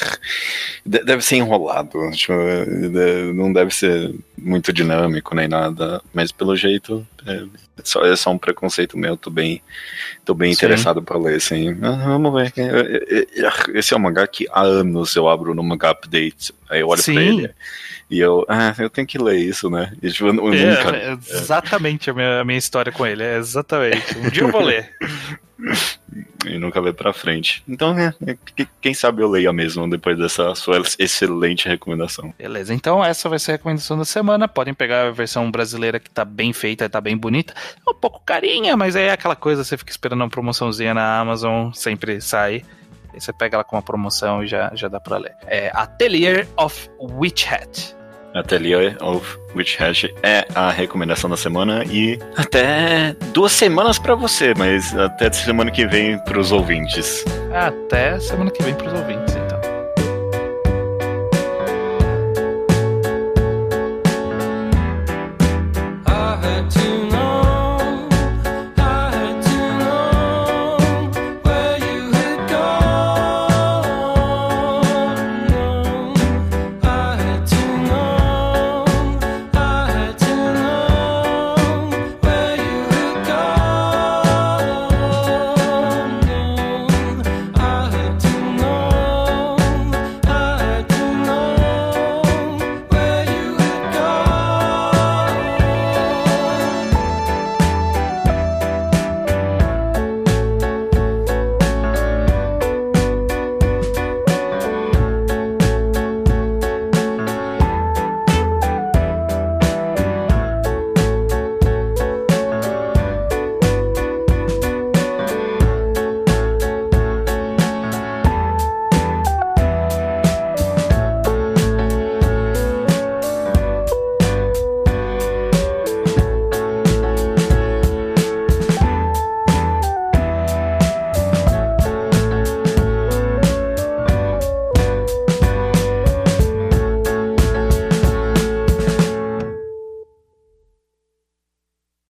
deve ser enrolado, tipo, não deve ser muito dinâmico nem nada, mas pelo jeito é só, é só um preconceito meu, tô bem, tô bem interessado para ler, assim, ah, vamos ver, esse é um mangá que há anos eu abro no Manga Update, aí eu olho Sim. pra ele e eu, ah, eu tenho que ler isso, né? E, tipo, eu, eu é, nunca... É exatamente a minha, a minha história com ele, é exatamente. Um dia eu vou ler. e nunca ver pra frente. Então, é, é, quem sabe eu leia mesmo depois dessa sua excelente recomendação. Beleza, então essa vai ser a recomendação da semana. Podem pegar a versão brasileira que tá bem feita, tá bem bonita. É um pouco carinha, mas é aquela coisa, você fica esperando uma promoçãozinha na Amazon, sempre sai. Aí você pega ela com uma promoção e já, já dá pra ler. É Atelier of Witch Hat. Atelier of Witch Hash é a recomendação da semana e até duas semanas para você, mas até semana que vem para os ouvintes. Até semana que vem para os ouvintes.